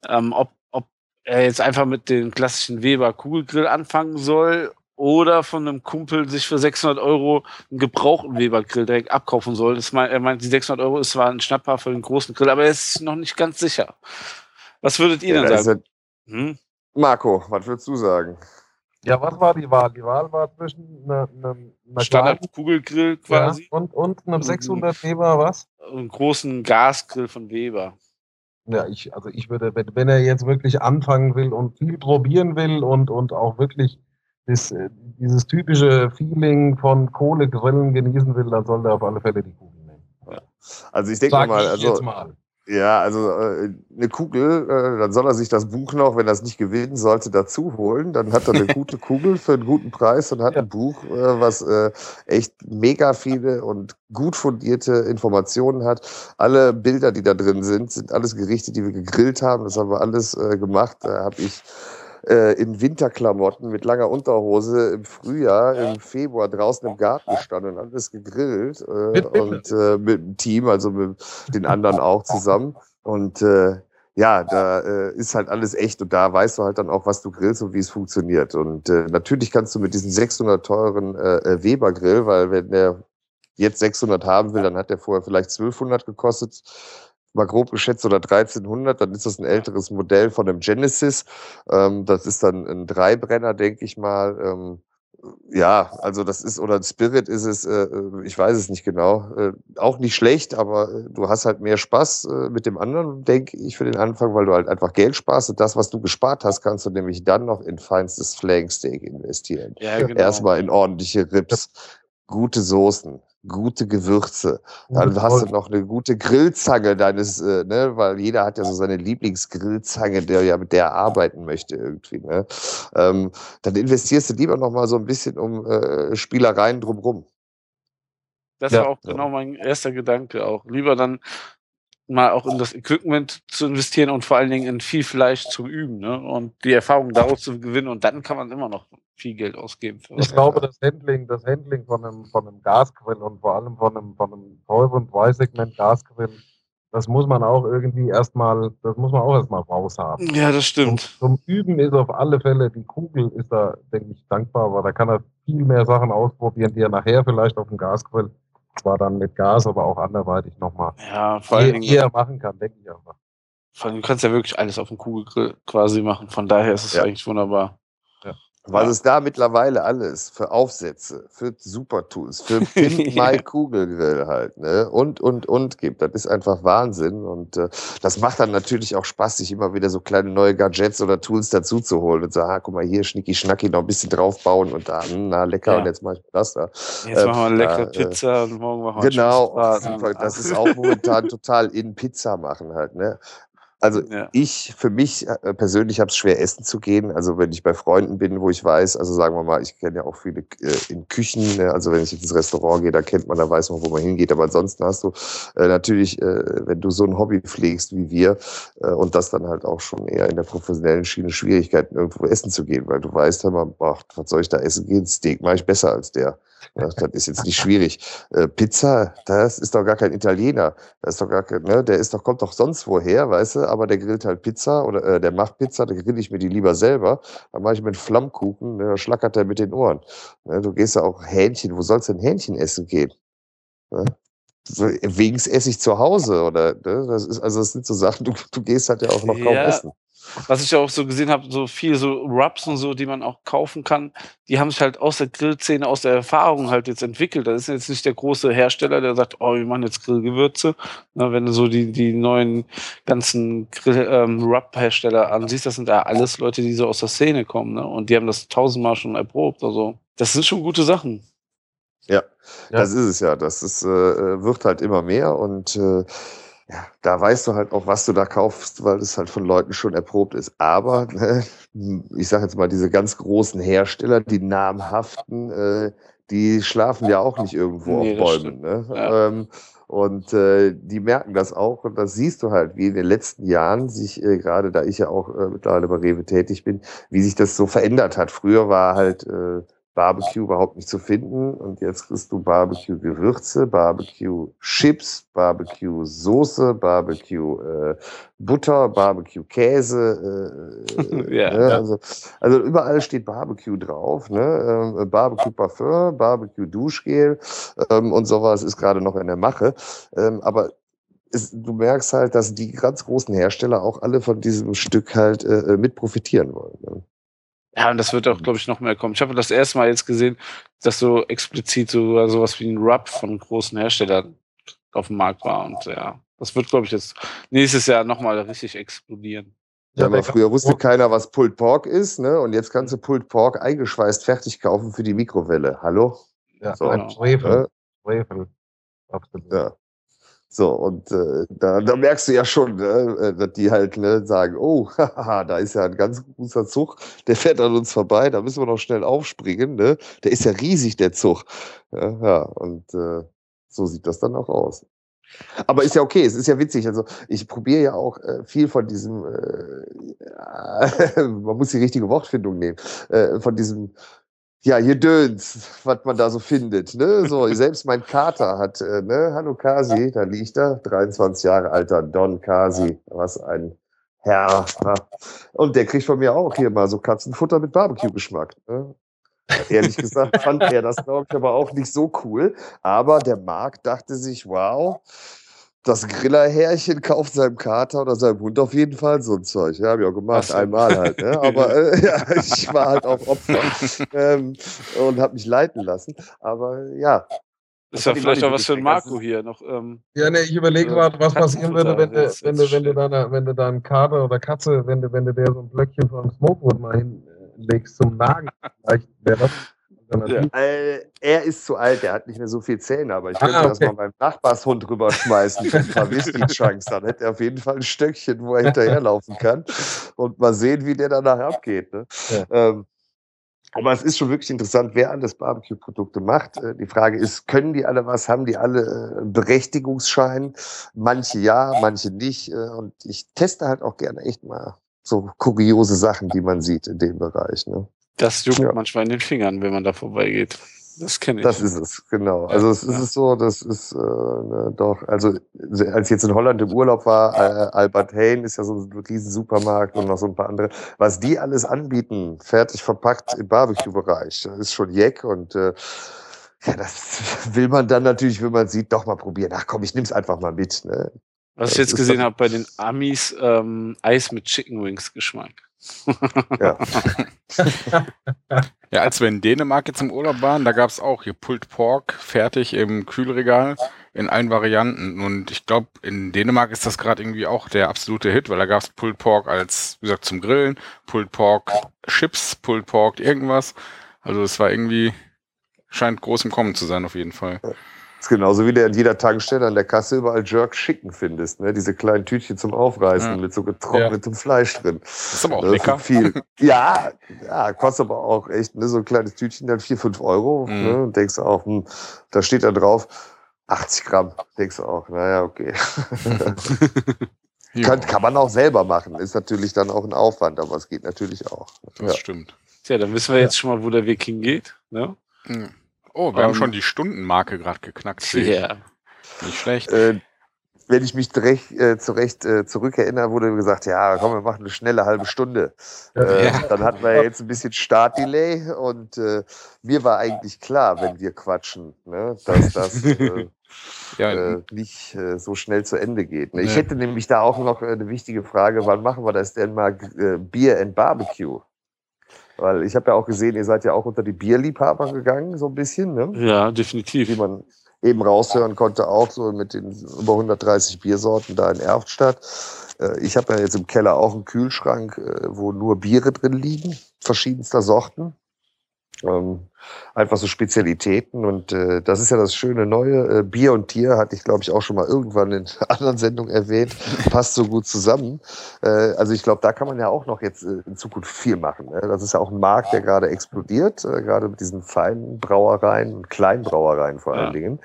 ähm, ob, ob er jetzt einfach mit dem klassischen Weber Kugelgrill anfangen soll oder von einem Kumpel sich für 600 Euro einen gebrauchten Weber-Grill direkt abkaufen soll. Das mein, er meint, die 600 Euro ist zwar ein Schnapper für den großen Grill, aber er ist noch nicht ganz sicher. Was würdet ihr ja, denn sagen? Ja, hm? Marco, was würdest du sagen? Ja, was war die Wahl? Die Wahl war zwischen einer, einer, einer Standard-Kugelgrill quasi. Ja, und, und einem 600 Weber was? Einen großen Gasgrill von Weber. Ja, ich, also ich würde, wenn, wenn er jetzt wirklich anfangen will und viel probieren will und, und auch wirklich das, äh, dieses typische Feeling von Kohlegrillen genießen will, dann soll er auf alle Fälle die Kugel nehmen. Also ich denke mal, also mal. Ja, also äh, eine Kugel, äh, dann soll er sich das Buch noch, wenn er es nicht gewinnen sollte, dazu holen. Dann hat er eine [laughs] gute Kugel für einen guten Preis und hat ja. ein Buch, äh, was äh, echt mega viele und gut fundierte Informationen hat. Alle Bilder, die da drin sind, sind alles Gerichte, die wir gegrillt haben. Das haben wir alles äh, gemacht. Da habe ich äh, in Winterklamotten mit langer Unterhose im Frühjahr, ja. im Februar draußen im Garten gestanden und alles gegrillt. Äh, und äh, mit dem Team, also mit den anderen auch zusammen. Und äh, ja, da äh, ist halt alles echt und da weißt du halt dann auch, was du grillst und wie es funktioniert. Und äh, natürlich kannst du mit diesem 600 teuren äh, äh, Weber Grill, weil wenn der jetzt 600 haben will, dann hat der vorher vielleicht 1200 gekostet mal grob geschätzt oder 1300, dann ist das ein älteres Modell von einem Genesis. Ähm, das ist dann ein Dreibrenner, denke ich mal. Ähm, ja, also das ist, oder ein Spirit ist es, äh, ich weiß es nicht genau. Äh, auch nicht schlecht, aber äh, du hast halt mehr Spaß äh, mit dem anderen, denke ich, für den Anfang, weil du halt einfach Geld sparst und das, was du gespart hast, kannst du nämlich dann noch in feinstes Flanksteak investieren. Ja, genau. Erstmal in ordentliche Rips, gute Soßen, gute Gewürze. Dann hast du noch eine gute Grillzange deines, äh, ne, weil jeder hat ja so seine Lieblingsgrillzange, der ja mit der arbeiten möchte irgendwie. Ne? Ähm, dann investierst du lieber noch mal so ein bisschen um äh, Spielereien drumrum. Das ja. war auch genau mein erster Gedanke auch. Lieber dann mal auch in das Equipment zu investieren und vor allen Dingen in viel Fleisch zu üben ne? und die Erfahrung daraus zu gewinnen und dann kann man immer noch viel Geld ausgeben. ich glaube, das Handling, das Handling von einem, von einem Gasgrill und vor allem von einem, von einem teuren Preissegment Gasgrill, das muss man auch irgendwie erstmal, das muss man auch erstmal raushaben. Ja, das stimmt. Zum, zum, Üben ist auf alle Fälle, die Kugel ist da, denke ich, dankbar, weil da kann er viel mehr Sachen ausprobieren, die er nachher vielleicht auf dem Gasgrill, zwar dann mit Gas, aber auch anderweitig nochmal ja, vor allem eher machen kann, denke ich einfach. Vor allem, du kannst ja wirklich alles auf dem Kugelgrill quasi machen, von daher ist es ja. eigentlich wunderbar. Was ja. es da mittlerweile alles für Aufsätze, für Supertools, für [laughs] Pin My Kugelgrill halt, ne? Und, und, und gibt. Das ist einfach Wahnsinn. Und äh, das macht dann natürlich auch Spaß, sich immer wieder so kleine neue Gadgets oder Tools dazu zu holen und sagen, ah, guck mal hier, schnicki schnacki, noch ein bisschen draufbauen und da, na lecker, ja. und jetzt mach ich das da. Jetzt äh, machen wir eine leckere äh, Pizza und morgen machen wir Genau, das ist auch [laughs] momentan total in Pizza machen halt, ne? Also ja. ich, für mich äh, persönlich habe es schwer, essen zu gehen. Also wenn ich bei Freunden bin, wo ich weiß, also sagen wir mal, ich kenne ja auch viele äh, in Küchen, ne? also wenn ich ins Restaurant gehe, da kennt man, da weiß man, wo man hingeht. Aber ansonsten hast du äh, natürlich, äh, wenn du so ein Hobby pflegst wie wir äh, und das dann halt auch schon eher in der professionellen Schiene Schwierigkeiten, irgendwo essen zu gehen, weil du weißt, hör mal, boah, was soll ich da essen gehen? Steak mache ich besser als der. Das ist jetzt nicht schwierig. Äh, Pizza, das ist doch gar kein Italiener. Das ist doch gar kein, ne, der ist doch, kommt doch sonst woher, weißt du, aber der grillt halt Pizza oder äh, der macht Pizza, da grill ich mir die lieber selber. Dann mache ich mir einen Flammkuchen, ne, da schlackert er mit den Ohren. Ne, du gehst ja auch Hähnchen, wo sollst du denn Hähnchen essen gehen? Ne? Wegen esse ich zu Hause oder ne? das ist also das sind so Sachen, du, du gehst halt ja auch noch kaum ja, essen was ich auch so gesehen habe, so viel so Rubs und so, die man auch kaufen kann, die haben sich halt aus der Grillszene, aus der Erfahrung halt jetzt entwickelt. Das ist jetzt nicht der große Hersteller, der sagt, oh, wir machen jetzt Grillgewürze. Na, wenn du so die, die neuen ganzen Grill, ähm, Rub-Hersteller ansiehst, das sind ja alles Leute, die so aus der Szene kommen, ne? Und die haben das tausendmal schon erprobt. Also, das sind schon gute Sachen. Ja, ja. das ist es ja. Das ist, äh, wird halt immer mehr und äh, ja, da weißt du halt auch, was du da kaufst, weil es halt von Leuten schon erprobt ist. Aber ne, ich sage jetzt mal, diese ganz großen Hersteller, die namhaften, äh, die schlafen ja auch nicht irgendwo nee, auf Bäumen. Ne? Ja. Ähm, und äh, die merken das auch. Und das siehst du halt, wie in den letzten Jahren sich, äh, gerade da ich ja auch äh, mittlerweile bei Rewe tätig bin, wie sich das so verändert hat. Früher war halt äh, Barbecue überhaupt nicht zu finden. Und jetzt kriegst du Barbecue-Gewürze, Barbecue-Chips, Barbecue-Soße, Barbecue-Butter, Barbecue-Käse. Äh, [laughs] ja, ne? ja. Also, also, überall steht Barbecue drauf. Ne? Ähm, Barbecue-Parfum, Barbecue-Duschgel ähm, und sowas ist gerade noch in der Mache. Ähm, aber es, du merkst halt, dass die ganz großen Hersteller auch alle von diesem Stück halt äh, äh mit profitieren wollen. Ne? Ja, und das wird auch, glaube ich, noch mehr kommen. Ich habe das erste Mal jetzt gesehen, dass so explizit so sowas wie ein Rub von großen Herstellern auf dem Markt war. Und ja, das wird, glaube ich, jetzt nächstes Jahr nochmal richtig explodieren. Ja, aber früher wusste keiner, was Pulled Pork ist, ne? Und jetzt kannst du Pulled Pork eingeschweißt fertig kaufen für die Mikrowelle. Hallo? Ja, so. ein Schwefel. Schwefel. Absolut. Ja. So, und äh, da, da merkst du ja schon, ne, äh, dass die halt ne, sagen, oh, [laughs] haha, da ist ja ein ganz großer Zug, der fährt an uns vorbei, da müssen wir noch schnell aufspringen. Ne? Der ist ja riesig, der Zug. Ja, ja und äh, so sieht das dann auch aus. Aber ist ja okay, es ist ja witzig. Also ich probiere ja auch äh, viel von diesem, äh, [laughs] man muss die richtige Wortfindung nehmen, äh, von diesem ja, hier döns, was man da so findet. Ne? So, [laughs] selbst mein Kater hat, äh, ne, hallo Kasi, da liegt er, 23 Jahre alter Don Kasi, was ein Herr. Und der kriegt von mir auch hier mal so Katzenfutter mit Barbecue-Geschmack. Ne? Ehrlich gesagt fand er das, glaube ich, aber auch nicht so cool. Aber der Marc dachte sich, wow, das Grillerherrchen kauft seinem Kater oder seinem Hund auf jeden Fall so ein Zeug. Ja, habe ich auch gemacht, einmal halt. Ne? Aber [laughs] äh, ja, ich war halt auch Opfer ähm, und habe mich leiten lassen. Aber ja. Das ist ja vielleicht auch was für ein Marco hier noch. Ähm, ja, ne, ich überlege gerade, was passieren würde, wenn du, wenn du, wenn du, da, wenn du da einen Kater oder Katze, wenn du, wenn du der so ein Blöckchen von Smokewood mal hinlegst zum Nagen, vielleicht wäre das ja. Äh, er ist zu alt, er hat nicht mehr so viel Zähne, aber ich könnte ah, okay. das mal meinem Nachbarshund rüberschmeißen für ein paar Whisky-Chunks. Dann hätte er auf jeden Fall ein Stöckchen, wo er hinterherlaufen kann und mal sehen, wie der danach abgeht. Ne? Ja. Ähm, aber es ist schon wirklich interessant, wer alles Barbecue-Produkte macht. Äh, die Frage ist, können die alle was? Haben die alle äh, Berechtigungsschein? Manche ja, manche nicht. Und ich teste halt auch gerne echt mal so kuriose Sachen, die man sieht in dem Bereich. Ne? Das juckt ja. manchmal in den Fingern, wenn man da vorbeigeht. Das kenne ich. Das ist es, genau. Also es ist so, das ist äh, ne, doch, also als ich jetzt in Holland im Urlaub war, äh, Albert Hain ist ja so ein riesen Supermarkt und noch so ein paar andere. Was die alles anbieten, fertig verpackt im Barbecue-Bereich, ist schon Jeck und äh, ja, das [laughs] will man dann natürlich, wenn man sieht, doch mal probieren. Ach komm, ich nehm's einfach mal mit. Ne? Was ich jetzt gesehen habe bei den Amis, ähm, Eis mit Chicken Wings Geschmack. Ja. [laughs] ja, als wir in Dänemark jetzt im Urlaub waren, da gab es auch hier Pulled Pork fertig im Kühlregal in allen Varianten. Und ich glaube, in Dänemark ist das gerade irgendwie auch der absolute Hit, weil da gab es Pulled Pork als, wie gesagt, zum Grillen, Pulled Pork Chips, Pulled Pork irgendwas. Also es war irgendwie, scheint groß im Kommen zu sein auf jeden Fall. Ist genauso wie du an jeder Tankstelle an der Kasse überall Jerk Chicken findest, ne? Diese kleinen Tütchen zum Aufreißen ja. mit so getrocknetem ja. Fleisch drin. Das ist aber auch das lecker. Viel. [laughs] ja, ja, kostet aber auch echt, ne? So ein kleines Tütchen dann 4, 5 Euro. Mhm. Ne? Und denkst auch, hm, da steht da drauf 80 Gramm. Denkst du auch, naja, okay. [laughs] kann, kann man auch selber machen. Ist natürlich dann auch ein Aufwand, aber es geht natürlich auch. Das ja. stimmt. Tja, dann wissen wir jetzt schon mal, wo der Weg hingeht. Ne? Mhm. Oh, wir um, haben schon die Stundenmarke gerade geknackt. Ja. Yeah. Nicht schlecht. Äh, wenn ich mich zurecht, äh, zurecht äh, zurückerinnere, wurde gesagt, ja, komm, wir machen eine schnelle halbe Stunde. Äh, ja. Dann hatten wir jetzt ein bisschen Startdelay und äh, mir war eigentlich klar, wenn wir quatschen, ne, dass das [laughs] äh, ja. äh, nicht äh, so schnell zu Ende geht. Ne? Ich ja. hätte nämlich da auch noch eine wichtige Frage, wann machen wir das denn mal äh, Bier and Barbecue? Weil ich habe ja auch gesehen, ihr seid ja auch unter die Bierliebhaber gegangen, so ein bisschen. Ne? Ja, definitiv. Wie man eben raushören konnte, auch so mit den über 130 Biersorten da in Erftstadt. Äh, ich habe ja jetzt im Keller auch einen Kühlschrank, äh, wo nur Biere drin liegen, verschiedenster Sorten. Ähm, einfach so Spezialitäten und äh, das ist ja das schöne Neue. Äh, Bier und Tier hatte ich, glaube ich, auch schon mal irgendwann in [laughs] anderen Sendungen erwähnt. Passt so gut zusammen. Äh, also ich glaube, da kann man ja auch noch jetzt äh, in Zukunft viel machen. Ne? Das ist ja auch ein Markt, der gerade explodiert, äh, gerade mit diesen feinen Brauereien und Kleinbrauereien vor allen ja. Dingen.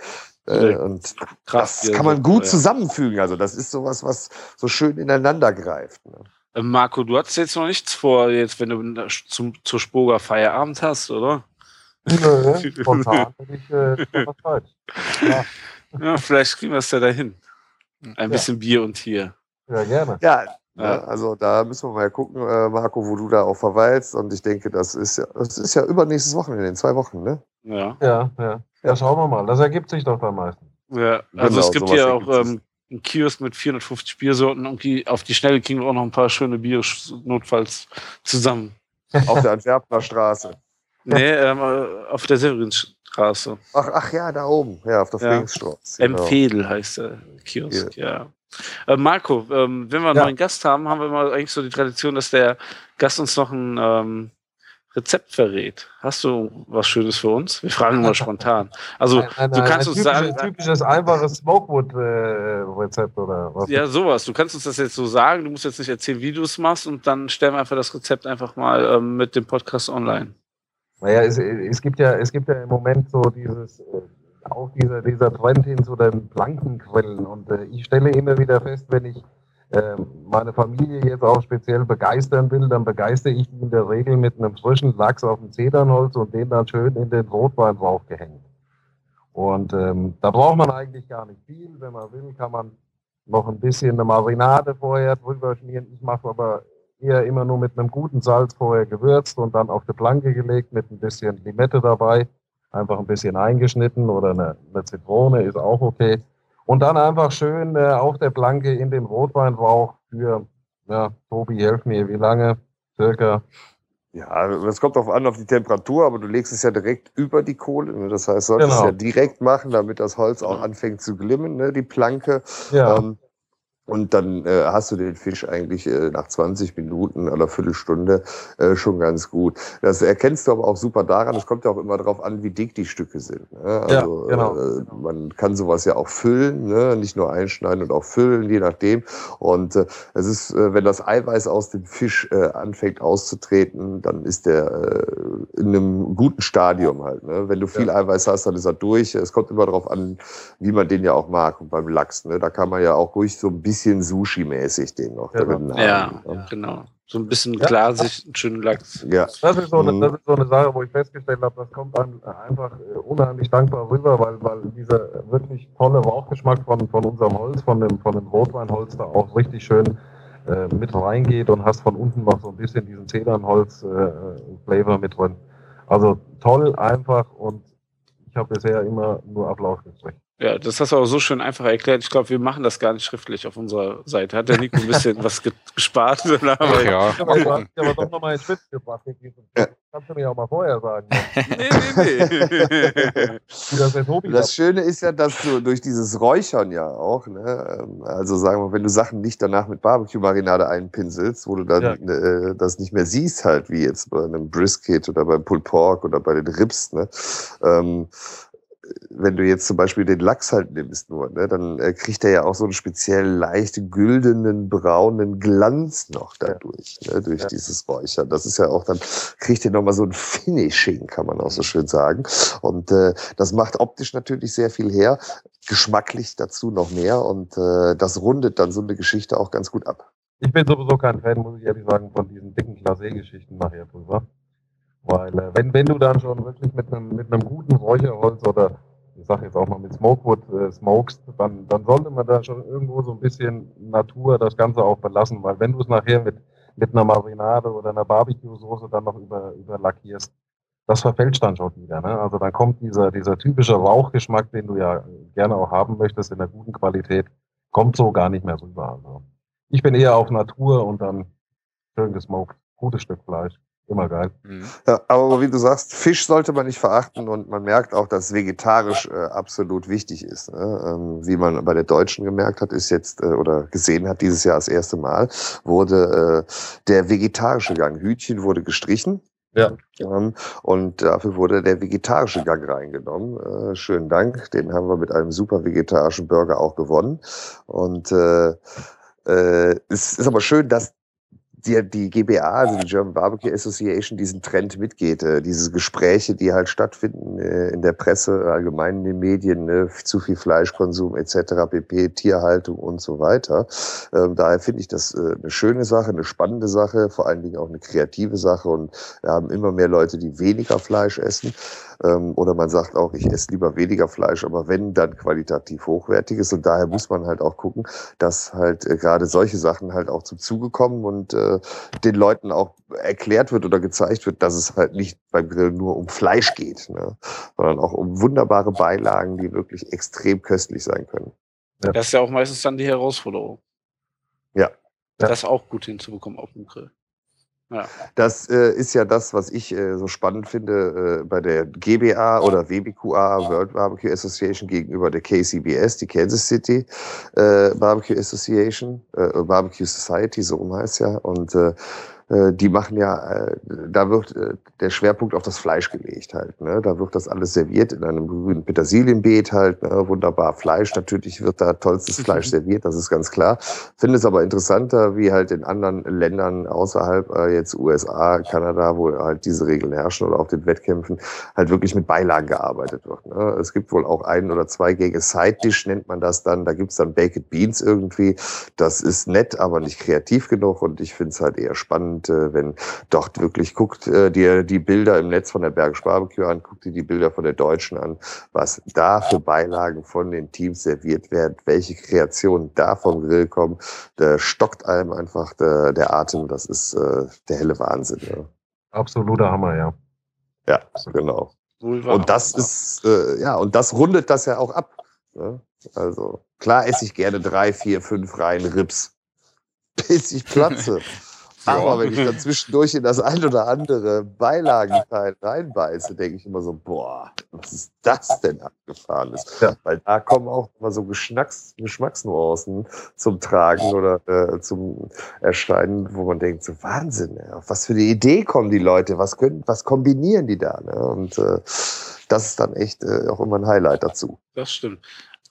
Äh, und Krass, das kann man gut zusammenfügen. Also das ist sowas, was so schön ineinander greift. Ne? Äh, Marco, du hast jetzt noch nichts vor, jetzt, wenn du zum, zur Spoga Feierabend hast, oder? Nö, [laughs] spontan bin ich äh, was Zeit. Ja. ja, vielleicht kriegen wir es ja dahin. Ein ja. bisschen Bier und hier. Ja, gerne. Ja, ja, also da müssen wir mal gucken, äh, Marco, wo du da auch verweilst. Und ich denke, das ist ja, das ist ja übernächstes Wochenende, in zwei Wochen, ne? Ja. Ja, ja. Ja, schauen wir mal. Das ergibt sich doch dann meistens. Ja, also genau, es gibt hier auch ähm, einen Kiosk mit 450 Biersorten und die, auf die Schnelle kriegen wir auch noch ein paar schöne Biere notfalls zusammen. Auf der Antwerpener Straße. Nee, ähm, auf der Severinstraße. Ach, ach ja, da oben, ja, auf der ja. Friedrichstraße. Genau. Empfedel heißt der Kiosk, ja. ja. Äh, Marco, ähm, wenn wir einen ja. neuen Gast haben, haben wir immer eigentlich so die Tradition, dass der Gast uns noch ein ähm, Rezept verrät. Hast du was Schönes für uns? Wir fragen mal spontan. Also, nein, nein, du kannst uns typisches, sagen. Typisches, einfaches Smokewood-Rezept äh, oder was? Ja, sowas. Du kannst uns das jetzt so sagen. Du musst jetzt nicht erzählen, wie du es machst und dann stellen wir einfach das Rezept einfach mal ähm, mit dem Podcast online. Naja, es, es, gibt ja, es gibt ja im Moment so dieses, äh, auch dieser, dieser Trend hin zu den Plankenquellen. Und äh, ich stelle immer wieder fest, wenn ich meine Familie jetzt auch speziell begeistern will, dann begeistere ich die in der Regel mit einem frischen Lachs auf dem Zedernholz und den dann schön in den Rotwein draufgehängt. Und ähm, da braucht man eigentlich gar nicht viel. Wenn man will, kann man noch ein bisschen eine Marinade vorher drüber schmieren. Ich mache aber eher immer nur mit einem guten Salz vorher gewürzt und dann auf die Planke gelegt mit ein bisschen Limette dabei. Einfach ein bisschen eingeschnitten oder eine, eine Zitrone ist auch okay. Und dann einfach schön äh, auf der Planke in den Rotweinrauch für, ja, Tobi, helf mir, wie lange? Circa ja, das kommt darauf an, auf die Temperatur, aber du legst es ja direkt über die Kohle. Ne? Das heißt, solltest genau. es ja direkt machen, damit das Holz auch anfängt zu glimmen, ne? die Planke. Ja. Ähm, und dann äh, hast du den Fisch eigentlich äh, nach 20 Minuten oder Viertelstunde äh, schon ganz gut. Das erkennst du aber auch super daran, es kommt ja auch immer darauf an, wie dick die Stücke sind. Ne? Also ja, genau. äh, man kann sowas ja auch füllen, ne? nicht nur einschneiden und auch füllen, je nachdem. Und äh, es ist, äh, wenn das Eiweiß aus dem Fisch anfängt auszutreten, dann ist der in einem guten Stadium halt. Ne? Wenn du viel ja. Eiweiß hast, dann ist er durch. Es kommt immer darauf an, wie man den ja auch mag. Und beim Lachs, ne? da kann man ja auch ruhig so ein bisschen bisschen Sushi-mäßig den noch ja, drin Ja, ja, genau. So ein bisschen ja. glasig, einen schönen Lachs. Ja. Das ist, so eine, mhm. das ist so eine Sache, wo ich festgestellt habe, das kommt an, einfach äh, unheimlich dankbar rüber, weil, weil dieser wirklich tolle Rauchgeschmack von, von unserem Holz, von dem, von dem Rotweinholz da auch richtig schön äh, mit reingeht und hast von unten noch so ein bisschen diesen Zedernholz-Flavor äh, mit drin. Also toll, einfach und ich habe bisher immer nur Applaus gekriegt. Ja, das hast du auch so schön einfach erklärt. Ich glaube, wir machen das gar nicht schriftlich auf unserer Seite. Hat der Nico ein bisschen [laughs] was gespart? Ach, ja. Aber du hast aber doch nochmal einen Schritt gebracht. Kannst du mir auch mal vorher sagen. nee, nee, nee. das Schöne ist ja, dass du durch dieses Räuchern ja auch, ne, ähm, also sagen wir, wenn du Sachen nicht danach mit Barbecue-Marinade einpinselst, wo du dann ja. äh, das nicht mehr siehst, halt, wie jetzt bei einem Brisket oder beim Pulled Pork oder bei den Ribs, ne, ähm, wenn du jetzt zum Beispiel den Lachs halt nimmst nur, ne, dann äh, kriegt er ja auch so einen speziell leicht güldenen, braunen Glanz noch dadurch, ja. ne, durch ja. dieses Räuchern. Das ist ja auch dann, kriegt er nochmal so ein Finishing, kann man auch so schön sagen. Und äh, das macht optisch natürlich sehr viel her, geschmacklich dazu noch mehr und äh, das rundet dann so eine Geschichte auch ganz gut ab. Ich bin sowieso kein Fan, muss ich ehrlich sagen, von diesen dicken Glasé-Geschichten nachher drüber. Weil äh, wenn, wenn du dann schon wirklich mit einem, mit einem guten Räucherholz oder ich sage jetzt auch mal mit Smokewood äh, smokest, dann, dann sollte man da schon irgendwo so ein bisschen Natur das Ganze auch belassen, weil wenn du es nachher mit, mit einer Marinade oder einer Barbecue-Soße dann noch über, überlackierst, das verfälscht dann schon wieder. Ne? Also dann kommt dieser, dieser typische Rauchgeschmack, den du ja gerne auch haben möchtest in der guten Qualität, kommt so gar nicht mehr rüber. Also ich bin eher auf Natur und dann schön gesmoked. Gutes Stück Fleisch. Immer geil. Mhm. Ja, aber wie du sagst, Fisch sollte man nicht verachten und man merkt auch, dass vegetarisch äh, absolut wichtig ist. Ne? Ähm, wie man bei der Deutschen gemerkt hat, ist jetzt äh, oder gesehen hat dieses Jahr das erste Mal, wurde äh, der vegetarische Gang. Hütchen wurde gestrichen. Ja. Ähm, und dafür wurde der vegetarische Gang reingenommen. Äh, schönen Dank. Den haben wir mit einem super vegetarischen Burger auch gewonnen. Und äh, äh, es ist aber schön, dass die, die GBA, also die German Barbecue Association, diesen Trend mitgeht. Äh, diese Gespräche, die halt stattfinden äh, in der Presse, allgemein in den Medien, ne, zu viel Fleischkonsum etc., pp, Tierhaltung und so weiter. Ähm, daher finde ich das äh, eine schöne Sache, eine spannende Sache, vor allen Dingen auch eine kreative Sache. Und wir haben immer mehr Leute, die weniger Fleisch essen. Ähm, oder man sagt auch, ich esse lieber weniger Fleisch, aber wenn, dann qualitativ hochwertiges. Und daher muss man halt auch gucken, dass halt äh, gerade solche Sachen halt auch zum Zuge kommen und äh, den Leuten auch erklärt wird oder gezeigt wird, dass es halt nicht beim Grill nur um Fleisch geht, ne? sondern auch um wunderbare Beilagen, die wirklich extrem köstlich sein können. Ja. Das ist ja auch meistens dann die Herausforderung. Ja. Das auch gut hinzubekommen auf dem Grill. Ja. Das äh, ist ja das, was ich äh, so spannend finde äh, bei der GBA oder WBQA, World Barbecue Association, gegenüber der KCBS, die Kansas City äh, Barbecue Association, äh, Barbecue Society, so rum heißt ja. Und äh, die machen ja, äh, da wird äh, der Schwerpunkt auf das Fleisch gelegt halt. Ne? Da wird das alles serviert in einem grünen Petersilienbeet halt. Ne? Wunderbar Fleisch, natürlich wird da tollstes mhm. Fleisch serviert, das ist ganz klar. Finde es aber interessanter, wie halt in anderen Ländern außerhalb jetzt USA, Kanada, wo halt diese Regeln herrschen oder auf den Wettkämpfen, halt wirklich mit Beilagen gearbeitet wird. Ne? Es gibt wohl auch ein oder zwei Gänge Side Dish nennt man das dann. Da gibt's dann Baked Beans irgendwie. Das ist nett, aber nicht kreativ genug und ich finde es halt eher spannend und äh, wenn dort wirklich guckt äh, dir die Bilder im Netz von der Bergisch Barbecue an, guckt dir die Bilder von der Deutschen an, was da für Beilagen von den Teams serviert werden, welche Kreationen da vom Grill kommen, da stockt einem einfach der, der Atem. Das ist äh, der helle Wahnsinn. Ja. Absoluter Hammer, ja. Ja, genau. Und das ist, äh, ja, und das rundet das ja auch ab. Ne? Also klar esse ich gerne drei, vier, fünf Reihen Rips, [laughs] bis ich platze. Aber wenn ich dann zwischendurch in das ein oder andere Beilagenteil reinbeiße, denke ich immer so, boah, was ist das denn abgefahrenes? Ja. Weil da kommen auch mal so Geschmacks, Geschmacksnuancen zum Tragen oder äh, zum Erscheinen, wo man denkt, so Wahnsinn, ja, auf was für eine Idee kommen die Leute, was können, was kombinieren die da? Ne? Und äh, das ist dann echt äh, auch immer ein Highlight dazu. Das stimmt.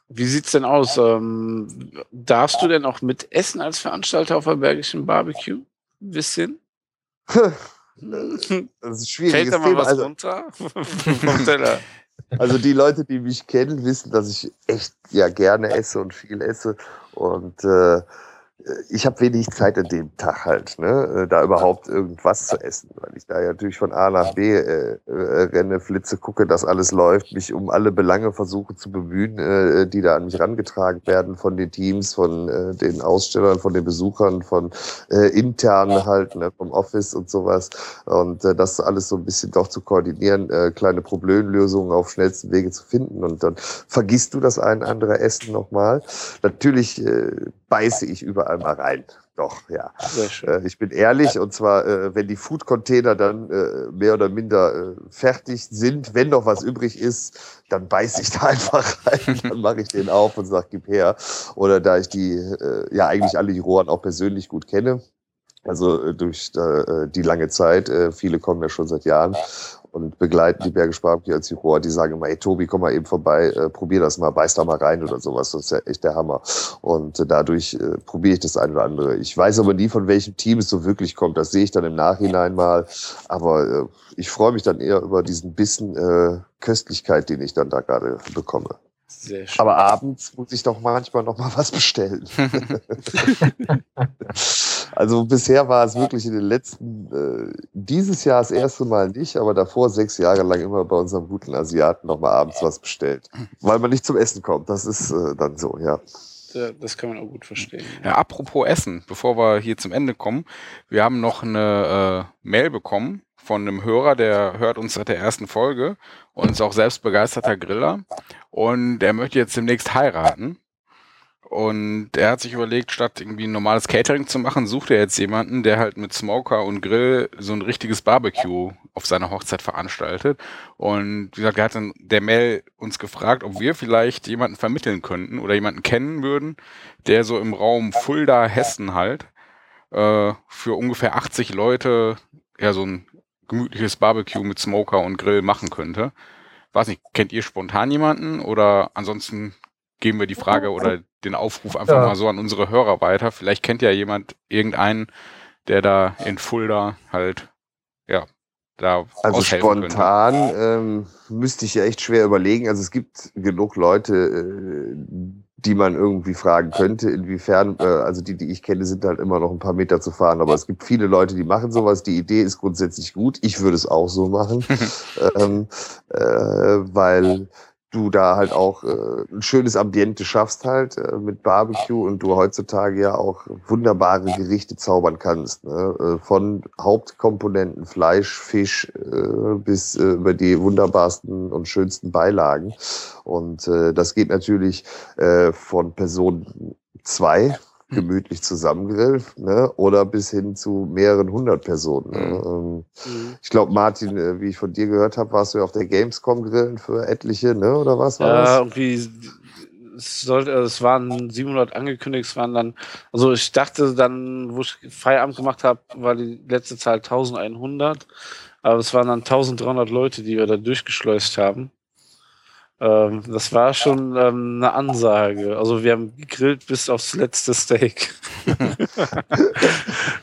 Wie sieht's denn aus? Ähm, darfst du denn auch mitessen als Veranstalter auf der Bergischen Barbecue? Ein bisschen. [laughs] das ist [laughs] schwierig. Fällt da mal was also, runter? [laughs] Also die Leute, die mich kennen, wissen, dass ich echt ja gerne esse und viel esse. Und äh, ich habe wenig Zeit an dem Tag halt, ne, äh, da überhaupt irgendwas zu essen, weil ich da ja natürlich von A nach B äh, äh, renne, flitze, gucke, dass alles läuft, mich um alle Belange versuche zu bemühen, äh, die da an mich rangetragen werden von den Teams, von äh, den Ausstellern, von den Besuchern, von äh, internen halt, ne, vom Office und sowas und äh, das alles so ein bisschen doch zu koordinieren, äh, kleine Problemlösungen auf schnellsten Wege zu finden und dann vergisst du das ein andere Essen nochmal. Natürlich äh, beiße ich überall mal rein. Doch, ja. Äh, ich bin ehrlich, und zwar, äh, wenn die Food-Container dann äh, mehr oder minder fertig sind, wenn noch was übrig ist, dann beiße ich da [laughs] einfach rein, dann mache ich den auf und sage, gib her. Oder da ich die, ja eigentlich alle die Rohren auch persönlich gut kenne, also durch die lange Zeit, viele kommen ja schon seit Jahren und begleiten die Bergische Barbecue als Juror. Die sagen immer, hey Tobi, komm mal eben vorbei, äh, probier das mal, beiß da mal rein oder sowas. Das ist ja echt der Hammer. Und äh, dadurch äh, probiere ich das eine oder andere. Ich weiß aber nie, von welchem Team es so wirklich kommt. Das sehe ich dann im Nachhinein mal. Aber äh, ich freue mich dann eher über diesen Bissen äh, Köstlichkeit, den ich dann da gerade bekomme. Sehr schön. Aber abends muss ich doch manchmal noch mal was bestellen. [laughs] [laughs] also bisher war es wirklich in den letzten, äh, dieses Jahr das erste Mal nicht, aber davor sechs Jahre lang immer bei unserem guten Asiaten noch mal abends was bestellt. Weil man nicht zum Essen kommt. Das ist äh, dann so, ja. Das kann man auch gut verstehen. Ja, apropos Essen, bevor wir hier zum Ende kommen, wir haben noch eine äh, Mail bekommen von einem Hörer, der hört uns seit der ersten Folge und ist auch selbst begeisterter Griller. Und er möchte jetzt demnächst heiraten. Und er hat sich überlegt, statt irgendwie ein normales Catering zu machen, sucht er jetzt jemanden, der halt mit Smoker und Grill so ein richtiges Barbecue auf seiner Hochzeit veranstaltet. Und wie gesagt, er hat dann der Mail uns gefragt, ob wir vielleicht jemanden vermitteln könnten oder jemanden kennen würden, der so im Raum Fulda, Hessen halt, äh, für ungefähr 80 Leute ja so ein gemütliches Barbecue mit Smoker und Grill machen könnte. Weiß nicht, kennt ihr spontan jemanden oder ansonsten geben wir die Frage oder den Aufruf einfach ja. mal so an unsere Hörer weiter. Vielleicht kennt ja jemand irgendeinen, der da in Fulda halt, ja, da Also spontan ähm, müsste ich ja echt schwer überlegen. Also es gibt genug Leute, äh, die man irgendwie fragen könnte, inwiefern, äh, also die, die ich kenne, sind halt immer noch ein paar Meter zu fahren, aber es gibt viele Leute, die machen sowas. Die Idee ist grundsätzlich gut. Ich würde es auch so machen, [laughs] ähm, äh, weil du da halt auch äh, ein schönes Ambiente schaffst halt äh, mit Barbecue und du heutzutage ja auch wunderbare Gerichte zaubern kannst. Ne? Äh, von Hauptkomponenten Fleisch, Fisch äh, bis äh, über die wunderbarsten und schönsten Beilagen. Und äh, das geht natürlich äh, von Person zwei. Gemütlich zusammengrillt, ne? oder bis hin zu mehreren hundert Personen. Ne? Mhm. Ähm, mhm. Ich glaube, Martin, äh, wie ich von dir gehört habe, warst du ja auf der Gamescom grillen für etliche, ne? oder was war ja, das? irgendwie, es, sollte, es waren 700 angekündigt, es waren dann, also ich dachte dann, wo ich Feierabend gemacht habe, war die letzte Zahl 1100, aber es waren dann 1300 Leute, die wir da durchgeschleust haben. Ähm, das war schon ähm, eine Ansage. Also wir haben gegrillt bis aufs letzte Steak. [laughs]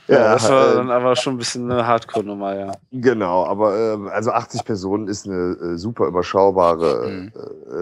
ja, das war äh, dann aber schon ein bisschen eine Hardcore-Nummer, ja. Genau, aber äh, also 80 Personen ist eine äh, super überschaubare mhm.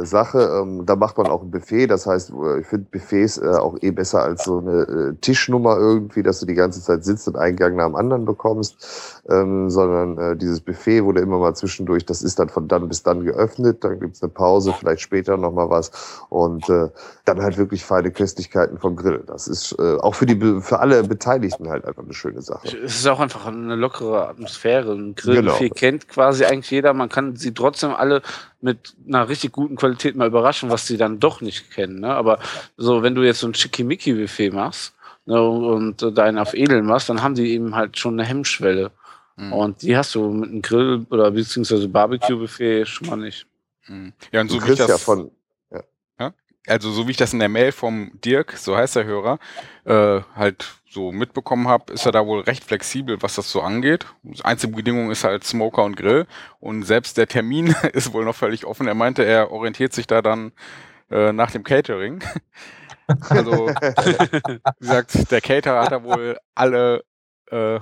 äh, Sache. Ähm, da macht man auch ein Buffet. Das heißt, ich finde Buffets auch eh besser als so eine Tischnummer irgendwie, dass du die ganze Zeit sitzt und einen Gang nach dem anderen bekommst, ähm, sondern dieses Buffet wurde immer mal zwischendurch, das ist dann von dann bis dann geöffnet. Dann gibt's eine Pause vielleicht später nochmal was. Und dann halt wirklich feine Köstlichkeiten vom Grill. Das ist auch für, die, für alle Beteiligten halt einfach eine schöne Sache. Es ist auch einfach eine lockere Atmosphäre. Ein Grill genau. kennt quasi eigentlich jeder. Man kann sie trotzdem alle mit einer richtig guten Qualität mal überraschen, was sie dann doch nicht kennen. Ne? Aber so, wenn du jetzt so ein Schickimicki-Buffet machst ne, und deinen auf Edel machst, dann haben die eben halt schon eine Hemmschwelle. Mhm. Und die hast du mit einem Grill oder beziehungsweise Barbecue-Buffet schon mal nicht. Mhm. Ja, und so wie ich das, ja von. Also so wie ich das in der Mail vom Dirk, so heißt der Hörer, äh, halt so mitbekommen habe, ist er da wohl recht flexibel, was das so angeht. Die einzige Bedingung ist halt Smoker und Grill. Und selbst der Termin [laughs] ist wohl noch völlig offen. Er meinte, er orientiert sich da dann äh, nach dem Catering. [laughs] Also, [laughs] wie gesagt, der Caterer hat da wohl alle äh,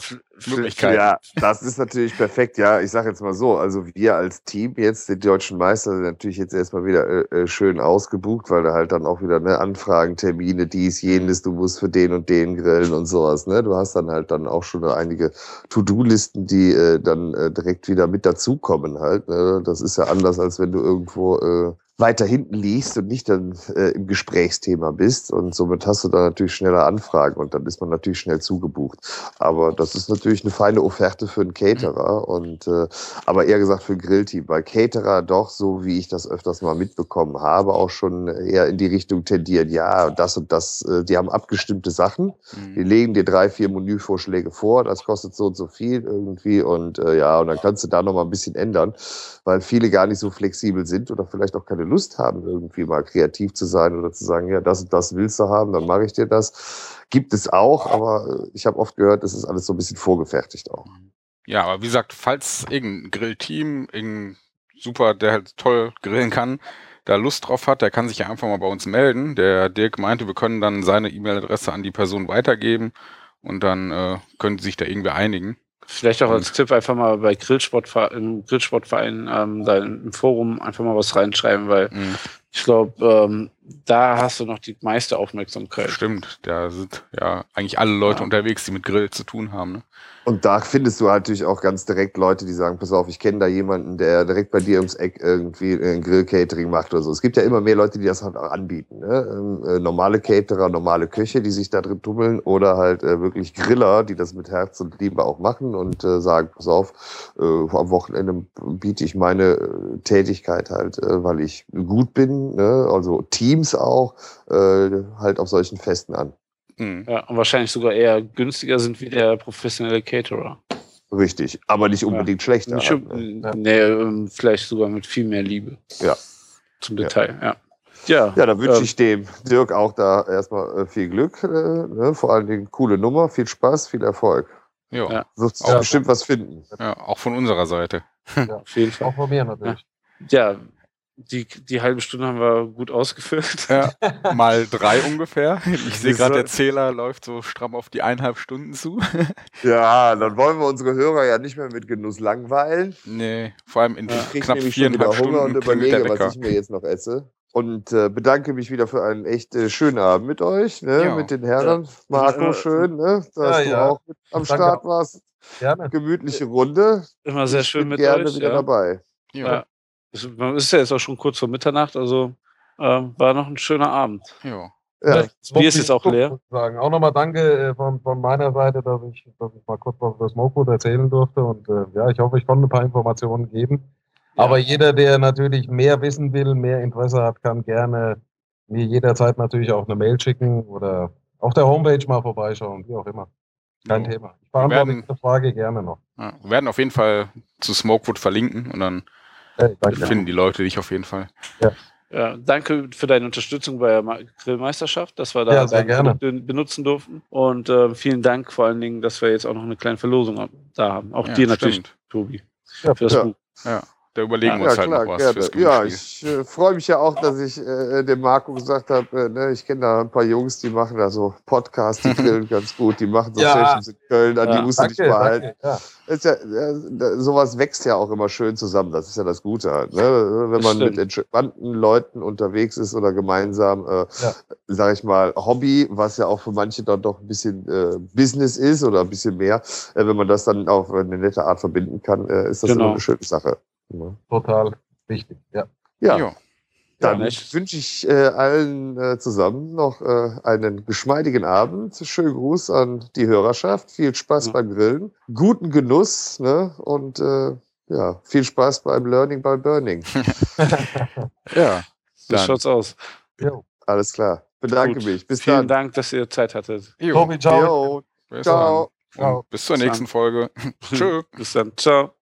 Möglichkeiten. Ja, das ist natürlich perfekt. Ja, ich sage jetzt mal so, also wir als Team jetzt, die deutschen Meister, sind natürlich jetzt erstmal wieder äh, äh, schön ausgebucht, weil da halt dann auch wieder ne, Anfragen, Termine, dies, jenes, du musst für den und den grillen und sowas. Ne? Du hast dann halt dann auch schon einige To-Do-Listen, die äh, dann äh, direkt wieder mit dazukommen halt. Ne? Das ist ja anders, als wenn du irgendwo äh, weiter hinten liegst und nicht dann äh, im Gesprächsthema bist. Und somit hast du dann natürlich schneller Anfragen und dann ist man natürlich schnell zugebucht. Aber das ist natürlich eine feine Offerte für einen Caterer und äh, aber eher gesagt für ein Grillteam, weil Caterer doch, so wie ich das öfters mal mitbekommen habe, auch schon eher in die Richtung tendieren, ja, das und das, äh, die haben abgestimmte Sachen. Mhm. Die legen dir drei, vier Menüvorschläge vor, das kostet so und so viel irgendwie und äh, ja, und dann kannst du da noch mal ein bisschen ändern, weil viele gar nicht so flexibel sind oder vielleicht auch keine Lust haben, irgendwie mal kreativ zu sein oder zu sagen, ja, das und das willst du haben, dann mache ich dir das. Gibt es auch, aber ich habe oft gehört, das ist alles so ein bisschen vorgefertigt auch. Ja, aber wie gesagt, falls irgendein Grillteam, irgendein super, der halt toll grillen kann, da Lust drauf hat, der kann sich ja einfach mal bei uns melden. Der Dirk meinte, wir können dann seine E-Mail-Adresse an die Person weitergeben und dann äh, können sich da irgendwie einigen. Vielleicht auch als Tipp einfach mal bei Grillsportverein, im Grillsportverein ähm, da im Forum einfach mal was reinschreiben, weil mhm. ich glaube, ähm, da hast du noch die meiste Aufmerksamkeit. Stimmt, da sind ja eigentlich alle Leute ja. unterwegs, die mit Grill zu tun haben. Ne? Und da findest du natürlich auch ganz direkt Leute, die sagen, pass auf, ich kenne da jemanden, der direkt bei dir ums Eck irgendwie ein Grill-Catering macht oder so. Es gibt ja immer mehr Leute, die das halt auch anbieten. Ne? Ähm, äh, normale Caterer, normale Köche, die sich da drin tummeln oder halt äh, wirklich Griller, die das mit Herz und Liebe auch machen und äh, sagen, pass auf, äh, am Wochenende biete ich meine äh, Tätigkeit halt, äh, weil ich gut bin, ne? also Teams auch, halt auf solchen Festen an. Mhm. Ja, und wahrscheinlich sogar eher günstiger sind wie der professionelle Caterer. Richtig, aber nicht unbedingt ja. schlechter. Nicht, ne? Nee, ähm, vielleicht sogar mit viel mehr Liebe. Ja. Zum Detail, ja. Ja, ja da wünsche ähm, ich dem Dirk auch da erstmal äh, viel Glück, äh, ne? vor allen Dingen coole Nummer, viel Spaß, viel Erfolg. Jo. Ja. Wirst du bestimmt was finden. Ja, auch von unserer Seite. Ja, auf jeden Fall. Auch von mir natürlich. Ja, die, die halbe Stunde haben wir gut ausgefüllt. Ja, [laughs] mal drei ungefähr. Ich sehe gerade, der Zähler läuft so stramm auf die eineinhalb Stunden zu. [laughs] Ja, dann wollen wir unsere Hörer ja nicht mehr mit Genuss langweilen. Nee, vor allem in ja, knapp viereinhalb Stunden. und überlege, was ich mir jetzt noch esse. Und äh, bedanke mich wieder für einen echt äh, schönen Abend mit euch, ne? Ja. mit den Herren. Ja. Marco, schön, ne? dass du auch mit am Danke. Start warst. Gerne. Gemütliche Runde. Immer sehr schön mit gerne euch. wieder dabei. Ja. Es ist ja jetzt auch schon kurz vor Mitternacht, also äh, war noch ein schöner Abend. Ja. Ja, Bier ist jetzt auch leer. Sagen. Auch nochmal danke äh, von, von meiner Seite, dass ich, dass ich mal kurz was über Smokewood erzählen durfte. Und äh, ja, ich hoffe, ich konnte ein paar Informationen geben. Ja. Aber jeder, der natürlich mehr wissen will, mehr Interesse hat, kann gerne mir jederzeit natürlich auch eine Mail schicken oder auf der Homepage mal vorbeischauen, wie auch immer. Kein ja. Thema. Ich beantworte die Frage gerne noch. Ja, wir werden auf jeden Fall zu Smokewood verlinken und dann hey, finden die Leute dich auf jeden Fall. Ja. Ja, danke für deine Unterstützung bei der Grillmeisterschaft, dass wir da ja, sehr gerne. benutzen durften. Und äh, vielen Dank vor allen Dingen, dass wir jetzt auch noch eine kleine Verlosung da haben. Auch ja, dir natürlich, stimmt. Tobi. Ja, für das Buch. Ja. Da überlegen wir uns halt klar, noch was gerne. fürs Ja, ich äh, freue mich ja auch, dass ich äh, dem Marco gesagt habe, äh, ne, ich kenne da ein paar Jungs, die machen da so Podcasts, die [laughs] grillen ganz gut, die machen so ja. Sessions in Köln, an ja, die musst du dich behalten. Ja. Ist ja, ja, sowas wächst ja auch immer schön zusammen, das ist ja das Gute halt. Ne? Wenn man mit entspannten Leuten unterwegs ist oder gemeinsam, äh, ja. sag ich mal, Hobby, was ja auch für manche dann doch ein bisschen äh, Business ist oder ein bisschen mehr, äh, wenn man das dann auf eine nette Art verbinden kann, äh, ist das genau. immer eine schöne Sache. Ne? Total wichtig, ja. Ja. ja. Dann ja, wünsche ich äh, allen äh, zusammen noch äh, einen geschmeidigen Abend. Schönen Gruß an die Hörerschaft. Viel Spaß ja. beim Grillen. Guten Genuss ne? und äh, ja, viel Spaß beim Learning by Burning. [laughs] [laughs] ja, so schaut's aus. Jo. Alles klar. Bedanke Gut. mich. Bis Vielen dann. Dank, dass ihr Zeit hattet. Jo. Tobi, ciao. ciao. Bis, ciao. bis zur nächsten Folge. [laughs] Tschö. Bis dann. Ciao.